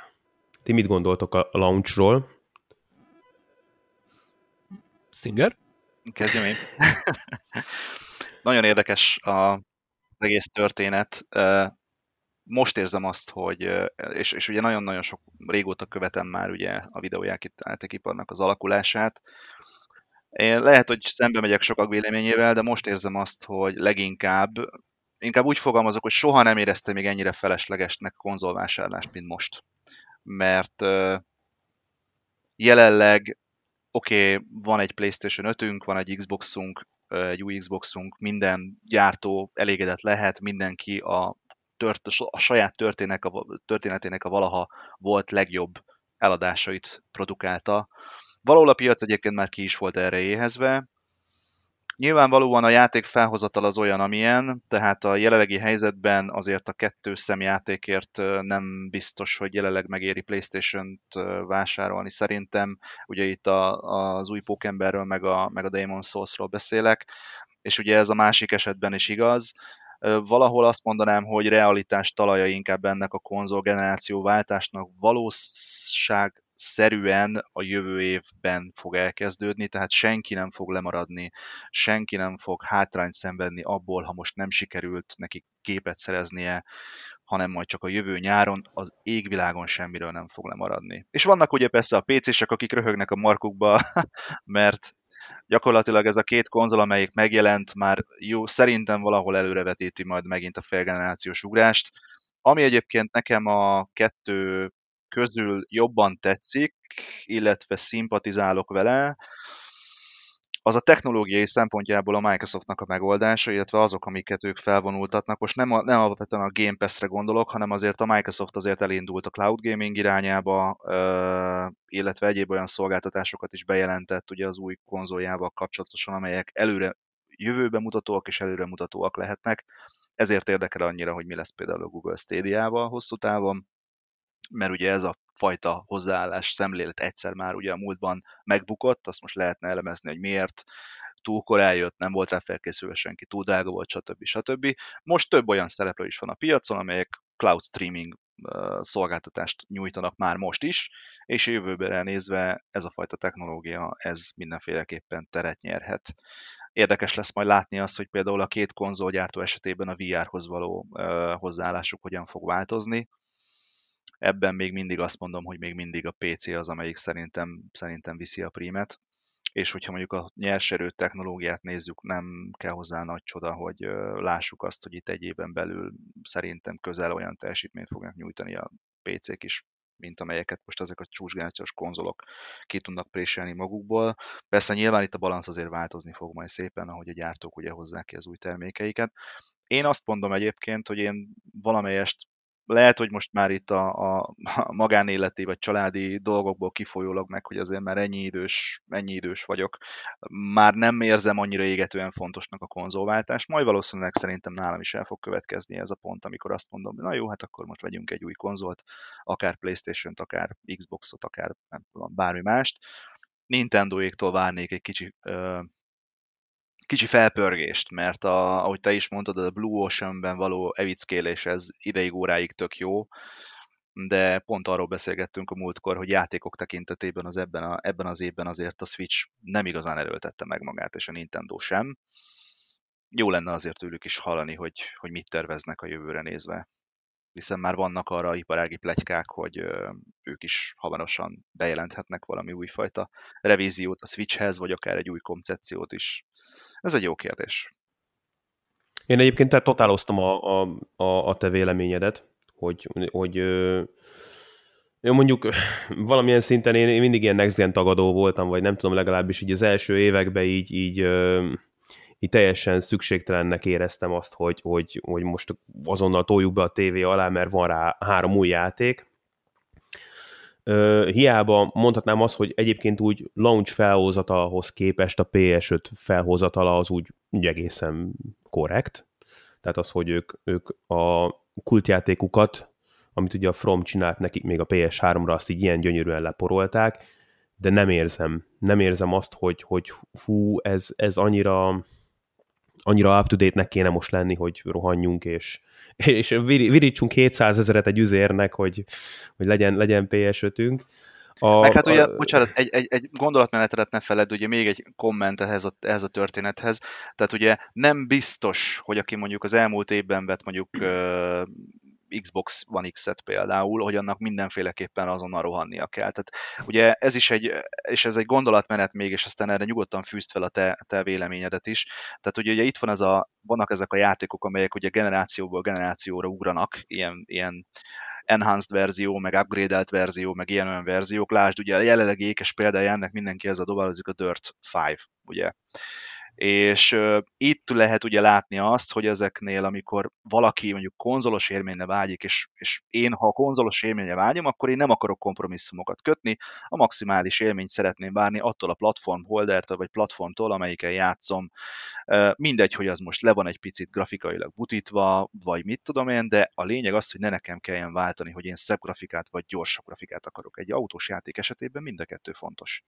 Ti mit gondoltok a launchról? Stinger? Kezdjem én. Nagyon érdekes a egész történet. Most érzem azt, hogy, és, és ugye nagyon-nagyon sok régóta követem már ugye a videójátékiparnak az alakulását. Én lehet, hogy szembe megyek sokak véleményével, de most érzem azt, hogy leginkább inkább úgy fogalmazok, hogy soha nem éreztem még ennyire feleslegesnek konzolvásárlást, mint most. Mert jelenleg oké, okay, van egy PlayStation 5-ünk, van egy Xboxunk, egy új Xboxunk, minden gyártó elégedett lehet, mindenki a, tört, a saját történetek a, történetének a valaha volt legjobb eladásait produkálta. Valahol a piac egyébként már ki is volt erre éhezve, Nyilvánvalóan a játék felhozatal az olyan, amilyen, tehát a jelenlegi helyzetben azért a kettő szemjátékért nem biztos, hogy jelenleg megéri Playstation-t vásárolni. Szerintem ugye itt a, az új Pókemberről meg a, meg a Demon Souls-ról beszélek, és ugye ez a másik esetben is igaz. Valahol azt mondanám, hogy realitás talaja inkább ennek a konzol generáció váltásnak valóság szerűen a jövő évben fog elkezdődni, tehát senki nem fog lemaradni, senki nem fog hátrányt szenvedni abból, ha most nem sikerült neki képet szereznie, hanem majd csak a jövő nyáron az égvilágon semmiről nem fog lemaradni. És vannak ugye persze a PC-sek, akik röhögnek a markukba, mert gyakorlatilag ez a két konzol, amelyik megjelent, már jó, szerintem valahol előrevetíti majd megint a felgenerációs ugrást, ami egyébként nekem a kettő közül jobban tetszik, illetve szimpatizálok vele, az a technológiai szempontjából a Microsoftnak a megoldása, illetve azok, amiket ők felvonultatnak. Most nem, a, nem alapvetően a Game Pass-re gondolok, hanem azért a Microsoft azért elindult a cloud gaming irányába, illetve egyéb olyan szolgáltatásokat is bejelentett ugye az új konzoljával kapcsolatosan, amelyek előre jövőbe mutatóak és előre mutatóak lehetnek. Ezért érdekel annyira, hogy mi lesz például a Google Stadia-val hosszú távon mert ugye ez a fajta hozzáállás, szemlélet egyszer már ugye a múltban megbukott, azt most lehetne elemezni, hogy miért, túl korán jött, nem volt rá felkészülve senki, túl drága volt, stb. stb. Most több olyan szereplő is van a piacon, amelyek cloud streaming szolgáltatást nyújtanak már most is, és jövőben nézve ez a fajta technológia, ez mindenféleképpen teret nyerhet. Érdekes lesz majd látni azt, hogy például a két konzolgyártó esetében a VR-hoz való hozzáállásuk hogyan fog változni ebben még mindig azt mondom, hogy még mindig a PC az, amelyik szerintem, szerintem viszi a prímet, és hogyha mondjuk a nyerserő technológiát nézzük, nem kell hozzá nagy csoda, hogy lássuk azt, hogy itt egy éven belül szerintem közel olyan teljesítményt fognak nyújtani a PC-k is, mint amelyeket most ezek a csúcsgenerációs konzolok ki tudnak préselni magukból. Persze nyilván itt a balansz azért változni fog majd szépen, ahogy a gyártók ugye hozzák ki az új termékeiket. Én azt mondom egyébként, hogy én valamelyest lehet, hogy most már itt a, a, magánéleti vagy családi dolgokból kifolyólag meg, hogy azért már ennyi idős, ennyi idős vagyok, már nem érzem annyira égetően fontosnak a konzolváltást, majd valószínűleg szerintem nálam is el fog következni ez a pont, amikor azt mondom, na jó, hát akkor most vegyünk egy új konzolt, akár Playstation-t, akár Xboxot, akár nem tudom, bármi mást. Nintendo-éktól várnék egy kicsi kicsi felpörgést, mert a, ahogy te is mondtad, a Blue Ocean-ben való evickélés ez ideig óráig tök jó, de pont arról beszélgettünk a múltkor, hogy játékok tekintetében az ebben, a, ebben az évben azért a Switch nem igazán erőltette meg magát, és a Nintendo sem. jó lenne azért tőlük is hallani, hogy, hogy mit terveznek a jövőre nézve. Hiszen már vannak arra iparági plegykák, hogy ők is hamarosan bejelenthetnek valami újfajta revíziót a Switchhez, vagy akár egy új koncepciót is. Ez egy jó kérdés. Én egyébként tehát totáloztam a, a, a, a te véleményedet, hogy, hogy jó, mondjuk valamilyen szinten én, én mindig ilyen next gen tagadó voltam, vagy nem tudom, legalábbis így az első években így, így, így teljesen szükségtelennek éreztem azt, hogy, hogy, hogy most azonnal toljuk be a tévé alá, mert van rá három új játék. Hiába mondhatnám azt, hogy egyébként úgy launch felhozatalhoz képest a PS5 felhozatala az úgy, úgy egészen korrekt. Tehát az, hogy ők, ők a kultjátékukat amit ugye a From csinált nekik még a PS3-ra, azt így ilyen gyönyörűen leporolták, de nem érzem, nem érzem azt, hogy, hogy hú, ez, ez annyira annyira up-to-date-nek kéne most lenni, hogy rohanjunk, és, és virítsunk 700 ezeret egy üzérnek, hogy, hogy legyen, legyen PS5-ünk. A, Meg hát ugye, a... bocsánat, egy, egy, egy gondolatmenetet ne feled, ugye még egy komment ehhez a, ehhez a történethez. Tehát ugye nem biztos, hogy aki mondjuk az elmúlt évben vett mondjuk Xbox One X-et például, hogy annak mindenféleképpen azonnal rohannia kell. Tehát ugye ez is egy, és ez egy gondolatmenet még, és aztán erre nyugodtan fűzt fel a te, te véleményedet is. Tehát ugye, ugye itt van ez a, vannak ezek a játékok, amelyek ugye generációból generációra ugranak, ilyen, ilyen enhanced verzió, meg upgradelt verzió, meg ilyen olyan verziók. Lásd, ugye a jelenlegi ékes példája ennek mindenki ez a dobálózik a Dirt 5, ugye és uh, itt lehet ugye látni azt, hogy ezeknél, amikor valaki mondjuk konzolos élményre vágyik, és, és én, ha konzolos élményre vágyom, akkor én nem akarok kompromisszumokat kötni, a maximális élményt szeretném várni attól a platform holdertől, vagy platformtól, amelyiken játszom. Uh, mindegy, hogy az most le van egy picit grafikailag butítva, vagy mit tudom én, de a lényeg az, hogy ne nekem kelljen váltani, hogy én szebb grafikát, vagy gyorsabb grafikát akarok. Egy autós játék esetében mind a kettő fontos.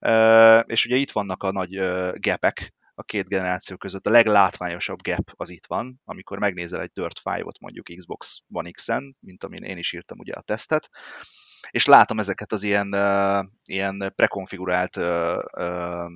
Uh, és ugye itt vannak a nagy gepek, a két generáció között a leglátványosabb gap az itt van, amikor megnézel egy Dirt 5-ot mondjuk Xbox One X-en, mint amin én is írtam ugye a tesztet, és látom ezeket az ilyen, uh, ilyen prekonfigurált uh, uh,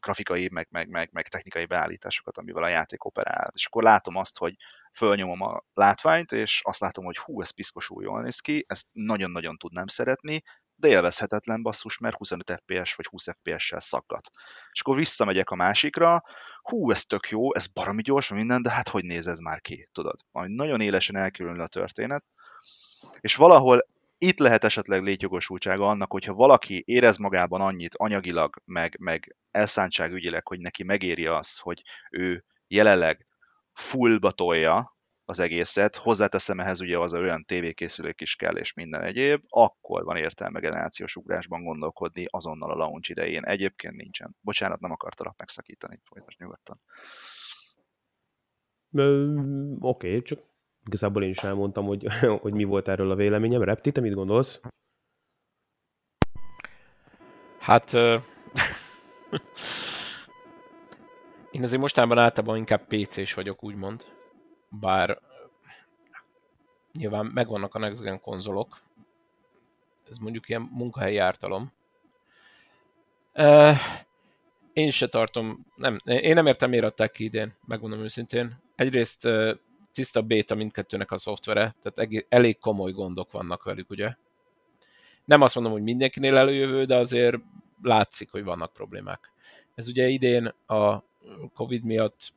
grafikai, meg, meg, meg, meg technikai beállításokat, amivel a játék operál. És akkor látom azt, hogy fölnyomom a látványt, és azt látom, hogy hú, ez piszkosul jól néz ki, ezt nagyon-nagyon tudnám szeretni, de élvezhetetlen basszus, mert 25 FPS vagy 20 FPS-sel szaggat. És akkor visszamegyek a másikra, hú, ez tök jó, ez baromi gyors, minden, de hát hogy néz ez már ki, tudod? Majd nagyon élesen elkülönül a történet, és valahol itt lehet esetleg létjogosultsága annak, hogyha valaki érez magában annyit anyagilag, meg, meg elszántságügyileg, hogy neki megéri az, hogy ő jelenleg fullba tolja az egészet, hozzáteszem ehhez ugye az olyan tévékészülék is kell, és minden egyéb, akkor van értelme generációs ugrásban gondolkodni azonnal a launch idején. Egyébként nincsen. Bocsánat, nem akartalak megszakítani, folytasd nyugodtan. Oké, okay, csak igazából én is elmondtam, hogy, hogy mi volt erről a véleményem. Repti, te mit gondolsz? Hát... én azért mostában általában inkább PC-s vagyok, úgymond bár nyilván megvannak a Next Gen konzolok, ez mondjuk ilyen munkahelyi ártalom. Én se tartom, nem, én nem értem, miért adták ki idén, megmondom őszintén. Egyrészt tiszta béta mindkettőnek a szoftvere, tehát elég komoly gondok vannak velük, ugye? Nem azt mondom, hogy mindenkinél előjövő, de azért látszik, hogy vannak problémák. Ez ugye idén a Covid miatt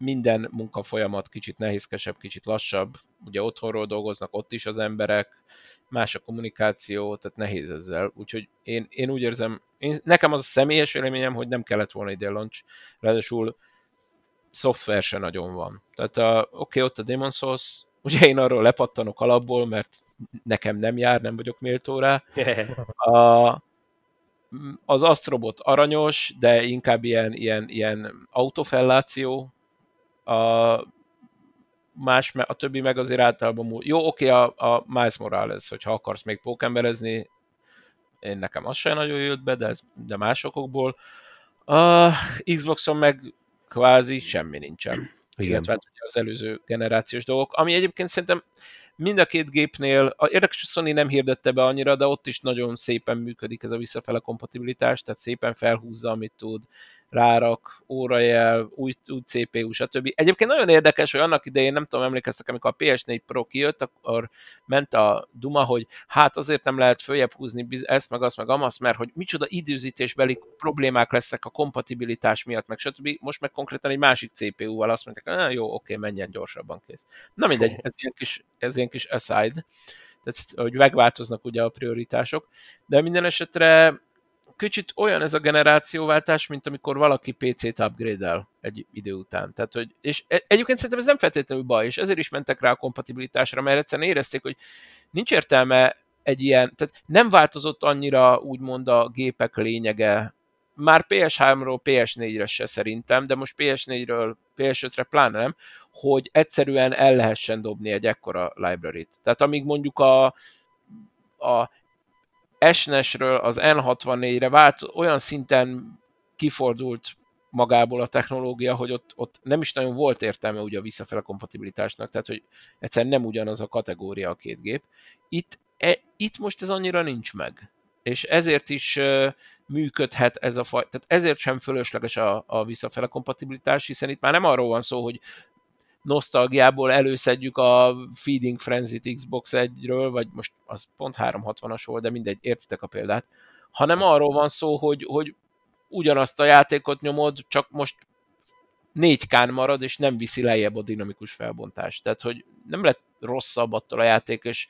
minden munkafolyamat kicsit nehézkesebb, kicsit lassabb, ugye otthonról dolgoznak ott is az emberek, más a kommunikáció, tehát nehéz ezzel. Úgyhogy én, én úgy érzem, én, nekem az a személyes véleményem, hogy nem kellett volna ide launch, ráadásul szoftver se nagyon van. Tehát a, oké, okay, ott a Demon Souls, ugye én arról lepattanok alapból, mert nekem nem jár, nem vagyok méltó rá. A, az Astrobot aranyos, de inkább ilyen, ilyen, ilyen autofelláció, a más, a többi meg azért általában múl. Jó, oké, a, a Miles Morales, hogyha akarsz még pókemberezni, én nekem az sem nagyon jött be, de, ez, de másokból. A Xboxon meg kvázi semmi nincsen. Igen. Illetve hát az előző generációs dolgok, ami egyébként szerintem mind a két gépnél, a, érdekes, hogy Sony nem hirdette be annyira, de ott is nagyon szépen működik ez a visszafele kompatibilitás, tehát szépen felhúzza, amit tud, rárak, órajel, új, új CPU, stb. Egyébként nagyon érdekes, hogy annak idején, nem tudom, emlékeztek, amikor a PS4 Pro kijött, akkor ment a Duma, hogy hát azért nem lehet följebb húzni ezt, meg azt, meg amazt, mert hogy micsoda időzítésbeli problémák lesznek a kompatibilitás miatt, meg stb. Most meg konkrétan egy másik CPU-val azt mondják, hogy jó, oké, menjen gyorsabban kész. Na mindegy, ez ilyen kis, ez ilyen kis aside tehát hogy megváltoznak ugye a prioritások, de minden esetre kicsit olyan ez a generációváltás, mint amikor valaki PC-t upgrade-el egy idő után. Tehát, hogy, és e, egyébként szerintem ez nem feltétlenül baj, és ezért is mentek rá a kompatibilitásra, mert egyszerűen érezték, hogy nincs értelme egy ilyen, tehát nem változott annyira úgymond a gépek lényege, már PS3-ról PS4-re se szerintem, de most PS4-ről PS5-re pláne nem, hogy egyszerűen el lehessen dobni egy ekkora library-t. Tehát amíg mondjuk a, a SNES-ről az N64-re vált, olyan szinten kifordult magából a technológia, hogy ott, ott nem is nagyon volt értelme ugye a visszafele kompatibilitásnak, tehát hogy egyszerűen nem ugyanaz a kategória a két gép. Itt, e, itt most ez annyira nincs meg. És ezért is uh, működhet ez a faj, tehát ezért sem fölösleges a, a visszafele kompatibilitás, hiszen itt már nem arról van szó, hogy nosztalgiából előszedjük a Feeding Frenzy-t Xbox 1-ről, vagy most az pont 360-as volt, de mindegy, értitek a példát, hanem arról van szó, hogy, hogy ugyanazt a játékot nyomod, csak most 4K-n marad, és nem viszi lejjebb a dinamikus felbontás. Tehát, hogy nem lett rosszabb attól a játék, és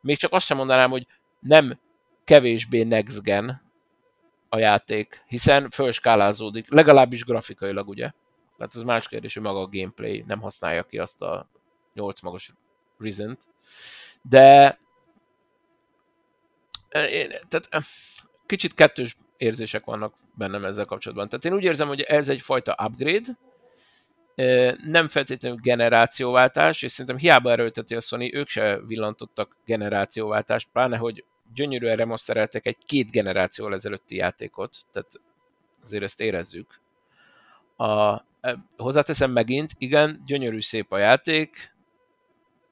még csak azt sem mondanám, hogy nem kevésbé next gen a játék, hiszen fölskálázódik, legalábbis grafikailag, ugye? Hát az más kérdés, hogy maga a gameplay nem használja ki azt a 8 magas reason de eh, én, tehát eh, kicsit kettős érzések vannak bennem ezzel kapcsolatban. Tehát én úgy érzem, hogy ez egyfajta upgrade, eh, nem feltétlenül generációváltás, és szerintem hiába erőlteti a Sony, ők se villantottak generációváltást, pláne, hogy gyönyörűen remastereltek egy két generációval ezelőtti játékot, tehát azért ezt érezzük. A, hozzáteszem megint, igen, gyönyörű szép a játék,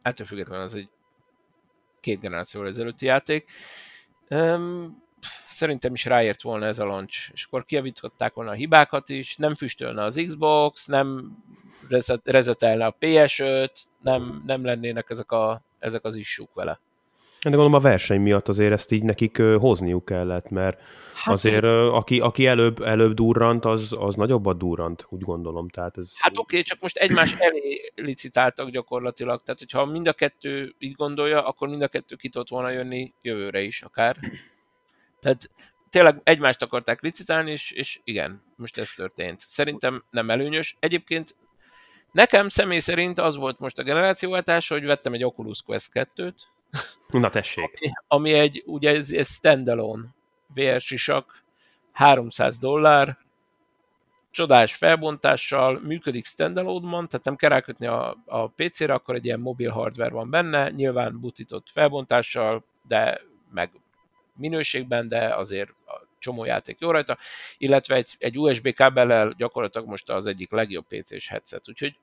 ettől függetlenül az egy két generációval ezelőtti játék. Um, szerintem is ráért volna ez a launch, és akkor kiavították volna a hibákat is, nem füstölne az Xbox, nem rezetelne a PS5, nem, nem lennének ezek, a, ezek az issúk vele. De gondolom a verseny miatt azért ezt így nekik hozniuk kellett, mert hát, azért aki, aki előbb, előbb durrant, az, az nagyobbat durrant, úgy gondolom. Tehát ez... Hát oké, okay, csak most egymás elé licitáltak gyakorlatilag, tehát hogyha mind a kettő így gondolja, akkor mind a kettő ki tudott volna jönni jövőre is akár. Tehát tényleg egymást akarták licitálni, és, és igen, most ez történt. Szerintem nem előnyös. Egyébként nekem személy szerint az volt most a generációváltás, hogy vettem egy Oculus Quest 2-t, Na tessék. Ami, ami egy, ugye ez, ez standalone VR sisak, 300 dollár, csodás felbontással, működik standalone-ban, tehát nem kell rákötni a, a PC-re, akkor egy ilyen mobil hardware van benne, nyilván butított felbontással, de meg minőségben, de azért a csomó játék jó rajta, illetve egy, egy USB kábellel gyakorlatilag most az egyik legjobb PC-s headset, úgyhogy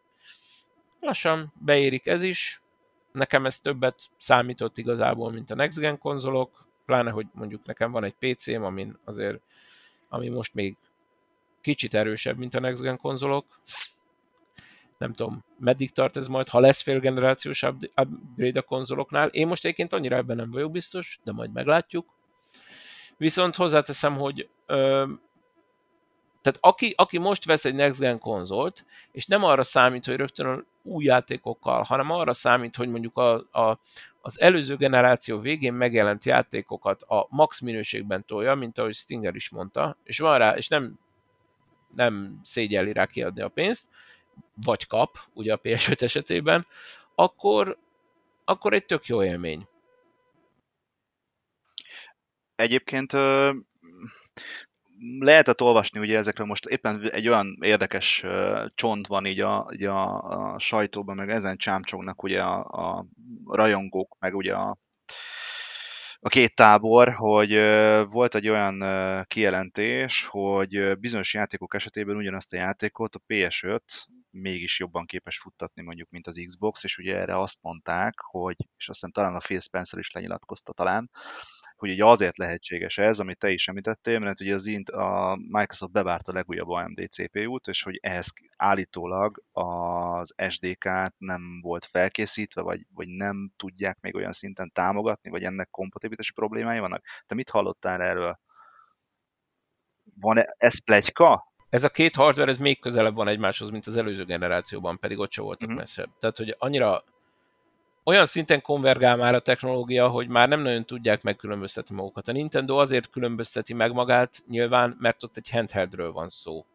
lassan beérik ez is, nekem ez többet számított igazából, mint a Next Gen konzolok, pláne, hogy mondjuk nekem van egy PC-m, amin azért, ami most még kicsit erősebb, mint a Next Gen konzolok. Nem tudom, meddig tart ez majd, ha lesz félgenerációs upgrade a konzoloknál. Én most egyébként annyira ebben nem vagyok biztos, de majd meglátjuk. Viszont hozzáteszem, hogy ö, tehát aki, aki most vesz egy Next Gen konzolt, és nem arra számít, hogy rögtön új játékokkal, hanem arra számít, hogy mondjuk a, a, az előző generáció végén megjelent játékokat a max minőségben tolja, mint ahogy Stinger is mondta, és van rá, és nem, nem szégyelli rá kiadni a pénzt, vagy kap, ugye a PS5 esetében, akkor, akkor egy tök jó élmény. Egyébként lehetett olvasni ugye ezekről most éppen egy olyan érdekes csont van így a, így a, a sajtóban, meg ezen csámcsognak ugye a, a rajongók, meg ugye a, a két tábor, hogy volt egy olyan kijelentés, hogy bizonyos játékok esetében ugyanazt a játékot a PS5 mégis jobban képes futtatni mondjuk, mint az Xbox, és ugye erre azt mondták, hogy, és azt hiszem talán a Phil Spencer is lenyilatkozta talán, hogy ugye azért lehetséges ez, amit te is említettél, mert ugye az int, a Microsoft bevárta a legújabb AMD CPU-t, és hogy ehhez állítólag az SDK-t nem volt felkészítve, vagy, vagy nem tudják még olyan szinten támogatni, vagy ennek kompatibilitási problémái vannak. Te mit hallottál erről? Van -e, ez plegyka? Ez a két hardware, ez még közelebb van egymáshoz, mint az előző generációban, pedig ott se voltak Mhm. uh-huh. messzebb. Tehát, hogy annyira olyan szinten konvergál már a technológia, hogy már nem nagyon tudják megkülönböztetni magukat. A Nintendo azért különbözteti meg magát nyilván, mert ott egy handheldről van szó.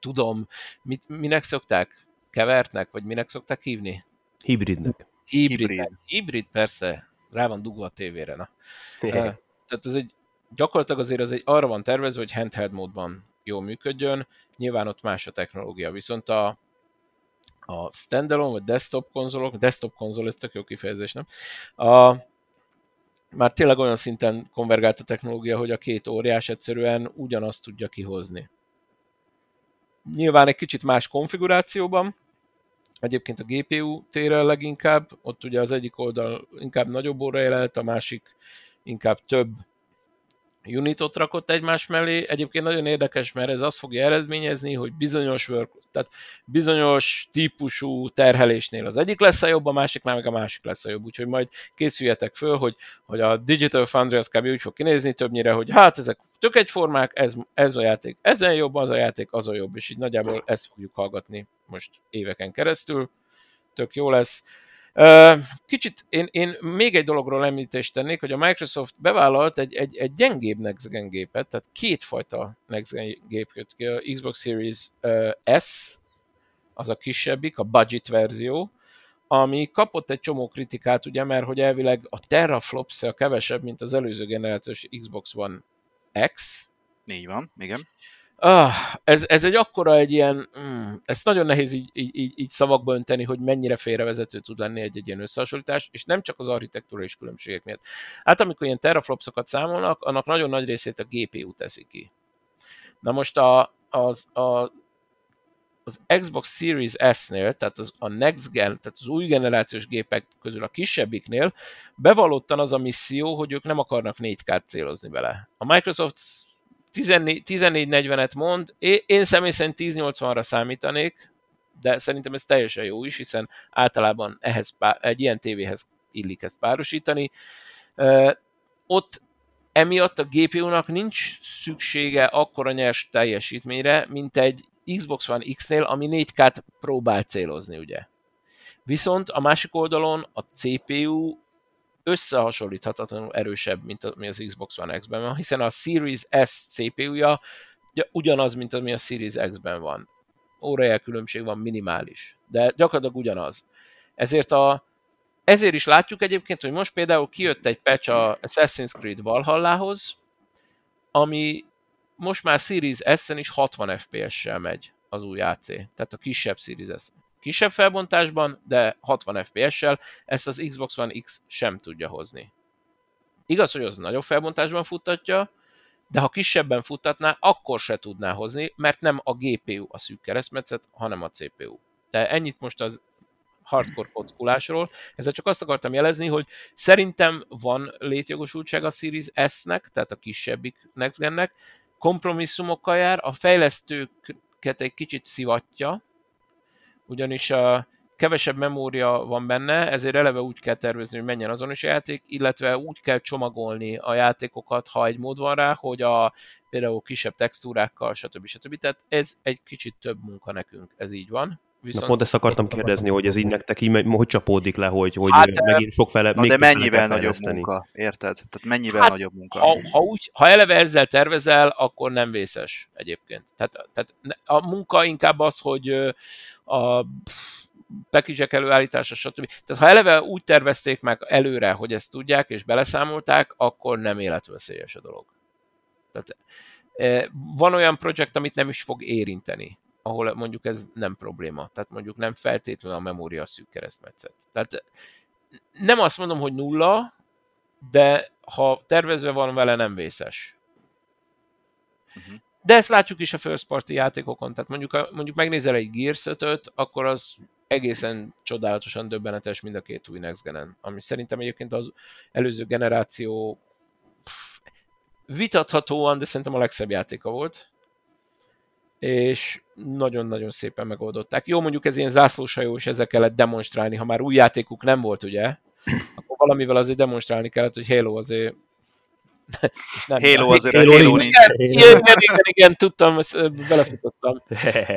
Tudom, mit, minek szokták? Kevertnek, vagy minek szokták hívni? Hibridnek. Hibrid. Hibrid. Hibrid, Hibrid persze, rá van dugva a tévére. Na. Yeah. Tehát ez egy, gyakorlatilag azért az egy arra van tervezve, hogy handheld módban jól működjön, nyilván ott más a technológia, viszont a, a standalone vagy desktop konzolok, desktop konzol, ez tök jó kifejezés, nem? A, már tényleg olyan szinten konvergált a technológia, hogy a két óriás egyszerűen ugyanazt tudja kihozni. Nyilván egy kicsit más konfigurációban, egyébként a GPU térrel leginkább, ott ugye az egyik oldal inkább nagyobb óra jelent, a másik inkább több unitot rakott egymás mellé. Egyébként nagyon érdekes, mert ez azt fogja eredményezni, hogy bizonyos work, tehát bizonyos típusú terhelésnél az egyik lesz a jobb, a másiknál meg a másik lesz a jobb. Úgyhogy majd készüljetek föl, hogy, hogy a Digital Foundry az kb. úgy fog kinézni többnyire, hogy hát ezek tök egyformák, ez, ez a játék ezen jobb, az a játék az a jobb, és így nagyjából ezt fogjuk hallgatni most éveken keresztül. Tök jó lesz. Kicsit én, én még egy dologról említést tennék, hogy a Microsoft bevállalt egy, egy, egy gyengébb Next Gen gépet, tehát kétfajta Next Gen gép jött ki, a Xbox Series S, az a kisebbik, a budget verzió, ami kapott egy csomó kritikát, ugye, mert hogy elvileg a teraflops kevesebb, mint az előző generációs Xbox One X, Így van, igen. Ah, ez, ez egy akkora egy ilyen, mm, ezt nagyon nehéz így, így, így, szavakba önteni, hogy mennyire félrevezető tud lenni egy, egy ilyen összehasonlítás, és nem csak az architektúrális különbségek miatt. Hát amikor ilyen teraflopsokat számolnak, annak nagyon nagy részét a GPU teszi ki. Na most a, az, a, az Xbox Series S-nél, tehát az, a Next Gen, tehát az új generációs gépek közül a kisebbiknél bevallottan az a misszió, hogy ők nem akarnak 4K-t célozni vele. A Microsoft 14, 1440-et mond, én, személy szerint 1080-ra számítanék, de szerintem ez teljesen jó is, hiszen általában ehhez, egy ilyen tévéhez illik ezt párosítani. Ott emiatt a GPU-nak nincs szüksége akkora nyers teljesítményre, mint egy Xbox One X-nél, ami 4K-t próbál célozni, ugye. Viszont a másik oldalon a CPU összehasonlíthatatlanul erősebb, mint ami az Xbox One X-ben van, hiszen a Series S CPU-ja ugyanaz, mint ami a Series X-ben van. Órajel különbség van minimális, de gyakorlatilag ugyanaz. Ezért a ezért is látjuk egyébként, hogy most például kijött egy patch a Assassin's Creed Valhallához, ami most már Series S-en is 60 FPS-sel megy az új AC, tehát a kisebb Series S. Kisebb felbontásban, de 60 FPS-sel, ezt az Xbox One X sem tudja hozni. Igaz, hogy az nagyobb felbontásban futtatja, de ha kisebben futtatná, akkor se tudná hozni, mert nem a GPU a szűk keresztmetszet, hanem a CPU. De ennyit most az hardcore kockulásról. Ezzel csak azt akartam jelezni, hogy szerintem van létjogosultság a Series S-nek, tehát a kisebbik Next Gen-nek, kompromisszumokkal jár, a fejlesztőket egy kicsit szivatja, ugyanis a kevesebb memória van benne, ezért eleve úgy kell tervezni, hogy menjen azon is a játék, illetve úgy kell csomagolni a játékokat, ha egy mód van rá, hogy a például kisebb textúrákkal, stb. stb. Tehát ez egy kicsit több munka nekünk, ez így van. Viszont Na pont ezt akartam kérdezni, hogy ez így nektek így hogy csapódik le, hogy, hogy Hát, megint sok fele, Na még de mennyivel nagyobb munka, érted? Tehát mennyivel Hát, nagyobb munka? ha, ha, úgy, ha eleve ezzel tervezel, akkor nem vészes egyébként. Tehát, tehát a munka inkább az, hogy a package előállítása, stb. Tehát ha eleve úgy tervezték meg előre, hogy ezt tudják és beleszámolták, akkor nem életveszélyes a dolog. Tehát eh, van olyan projekt, amit nem is fog érinteni, ahol mondjuk ez nem probléma. Tehát mondjuk nem feltétlenül a memória szűk keresztmetszet. Tehát nem azt mondom, hogy nulla, de ha tervezve van vele, nem vészes. Mhm. De ezt látjuk is a first party játékokon, tehát mondjuk, a, mondjuk megnézel egy Gears 5 akkor az egészen csodálatosan döbbenetes mind a két új Next Gen-en, ami szerintem egyébként az előző generáció pff, vitathatóan, de szerintem a legszebb játéka volt. És nagyon-nagyon szépen megoldották. Jó, mondjuk ez ilyen zászlósajós, ezzel kellett demonstrálni, ha már új játékuk nem volt, ugye? Akkor valamivel azért demonstrálni kellett, hogy Halo azért nem, Halo azért Halo Halo igen, igen, igen, igen, tudtam, belefutottam.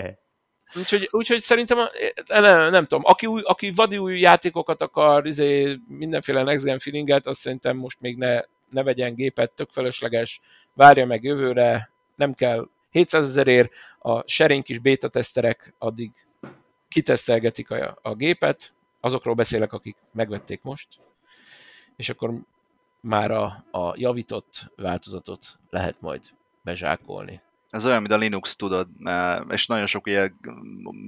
Úgyhogy, úgyhogy szerintem, a- nem, nem tudom, aki, új, aki vadi új játékokat akar, izé, mindenféle next gen feelinget, azt szerintem most még ne, ne vegyen gépet, tök felesleges, várja meg jövőre, nem kell 700 ezerért, a sharing kis beta teszterek addig kitesztelgetik a, a gépet, azokról beszélek, akik megvették most, és akkor már a, a javított változatot lehet majd bezsákolni. Ez olyan, mint a Linux, tudod, és nagyon sok ilyen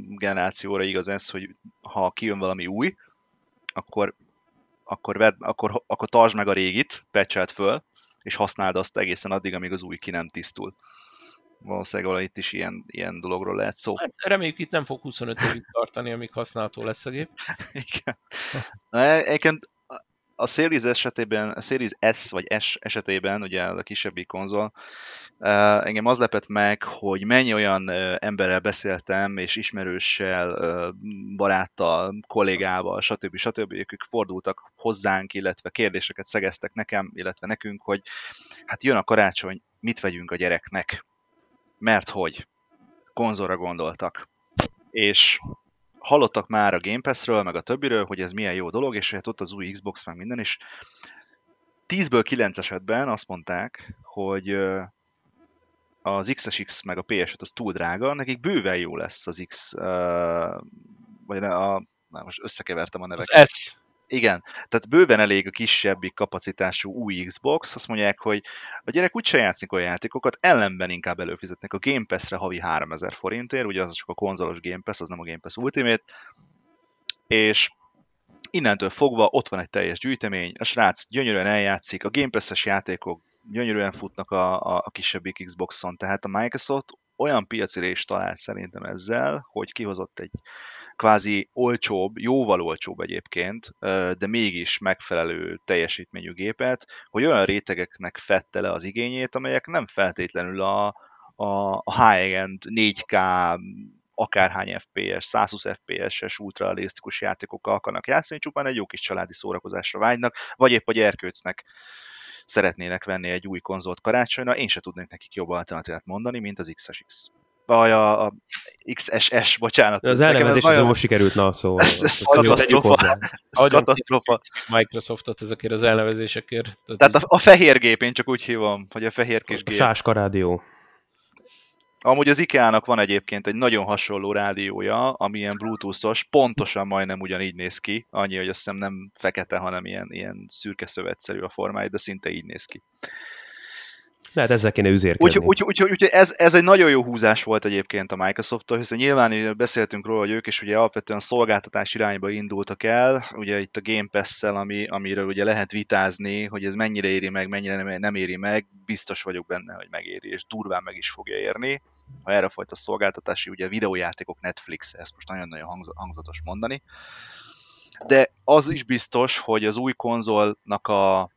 generációra igaz ez, hogy ha kijön valami új, akkor, akkor, vedd, akkor, akkor tartsd meg a régit, patchelt föl, és használd azt egészen addig, amíg az új ki nem tisztul. Valószínűleg valahol itt is ilyen, ilyen dologról lehet szó. Hát reméljük itt nem fog 25 évig tartani, amíg használható lesz a gép. Igen. Na, Egyébként a Series esetében, a Series S vagy S esetében, ugye a kisebbik konzol, eh, engem az lepett meg, hogy mennyi olyan eh, emberrel beszéltem, és ismerőssel, baráttal, kollégával, stb. stb. ők fordultak hozzánk, illetve kérdéseket szegeztek nekem, illetve nekünk, hogy hát jön a karácsony, mit vegyünk a gyereknek? Mert hogy? Konzolra gondoltak. És hallottak már a Game Pass-ről, meg a többiről, hogy ez milyen jó dolog, és hát ott az új Xbox, meg minden, és 10-ből 9 esetben azt mondták, hogy az XSX meg a PS5 az túl drága, nekik bőven jó lesz az X, vagy a, na most összekevertem a neveket. Az S. Igen, tehát bőven elég a kisebbik kapacitású új Xbox, azt mondják, hogy a gyerek úgyse játszik olyan játékokat, ellenben inkább előfizetnek a Game Pass-re havi 3000 forintért, ugye az csak a konzolos Game Pass, az nem a Game Pass Ultimate, és innentől fogva ott van egy teljes gyűjtemény, a srác gyönyörűen eljátszik, a Game Pass-es játékok gyönyörűen futnak a, a, a kisebbik Xboxon, tehát a Microsoft olyan piacirést talált szerintem ezzel, hogy kihozott egy kvázi olcsóbb, jóval olcsóbb egyébként, de mégis megfelelő teljesítményű gépet, hogy olyan rétegeknek fette le az igényét, amelyek nem feltétlenül a, a, a high-end 4K akárhány FPS, 120 FPS-es ultrarealisztikus játékokkal akarnak játszani, csupán egy jó kis családi szórakozásra vágynak, vagy épp a gyerkőcnek szeretnének venni egy új konzolt karácsonyra, én se tudnék nekik jobb alternatívát mondani, mint az XSX. Vagy a, a XSS, bocsánat. Az ez ez elnevezés az most sikerült, na szóval. Ez- ez katasztrófa. hozzá. ez katasztrofa. Microsoftot ezekért az elnevezésekért. Tehát így- a, a fehér gép, én csak úgy hívom, hogy a fehér kis A gép. Sáska rádió. Amúgy az IKEA-nak van egyébként egy nagyon hasonló rádiója, ami ilyen bluetoothos, pontosan majdnem ugyanígy néz ki, annyi, hogy azt hiszem nem fekete, hanem ilyen, ilyen szürke szövetszerű a formája, de szinte így néz ki. Lehet ezzel kéne Úgyhogy üzérkedni. úgy, úgy, úgy, úgy, ez, ez egy nagyon jó húzás volt egyébként a Microsofttól, hiszen nyilván beszéltünk róla, hogy ők is ugye alapvetően szolgáltatás irányba indultak el, ugye itt a Game Pass-szel, ami, amiről ugye lehet vitázni, hogy ez mennyire éri meg, mennyire nem, éri meg, biztos vagyok benne, hogy megéri, és durván meg is fogja érni, ha erre fajta szolgáltatási, ugye videójátékok Netflix, ezt most nagyon-nagyon hangz- hangzatos mondani, de az is biztos, hogy az új konzolnak a,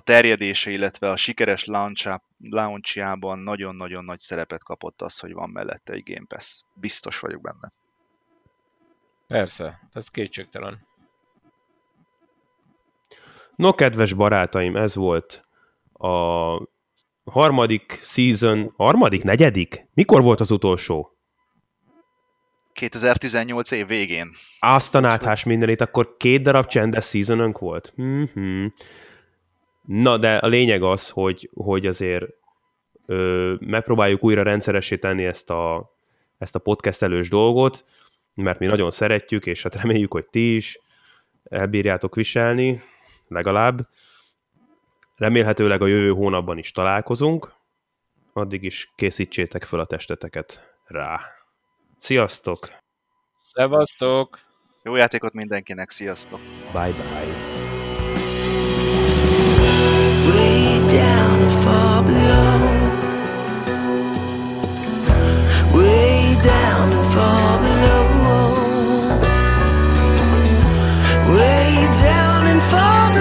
a terjedése, illetve a sikeres launch launchjában nagyon-nagyon nagy szerepet kapott az, hogy van mellette egy Game Pass. Biztos vagyok benne. Persze, ez kétségtelen. No, kedves barátaim, ez volt a harmadik season, harmadik, negyedik? Mikor volt az utolsó? 2018 év végén. Azt a náthás mindenit, akkor két darab csendes seasonünk volt. Mm-hmm. Na, de a lényeg az, hogy, hogy azért ö, megpróbáljuk újra rendszeressé tenni ezt a, ezt a podcastelős dolgot, mert mi nagyon szeretjük, és hát reméljük, hogy ti is elbírjátok viselni, legalább. Remélhetőleg a jövő hónapban is találkozunk, addig is készítsétek fel a testeteket rá. Sziasztok! Szevasztok! Jó játékot mindenkinek, sziasztok! Bye-bye! Way down far below. Way down and far below. Way down and far below.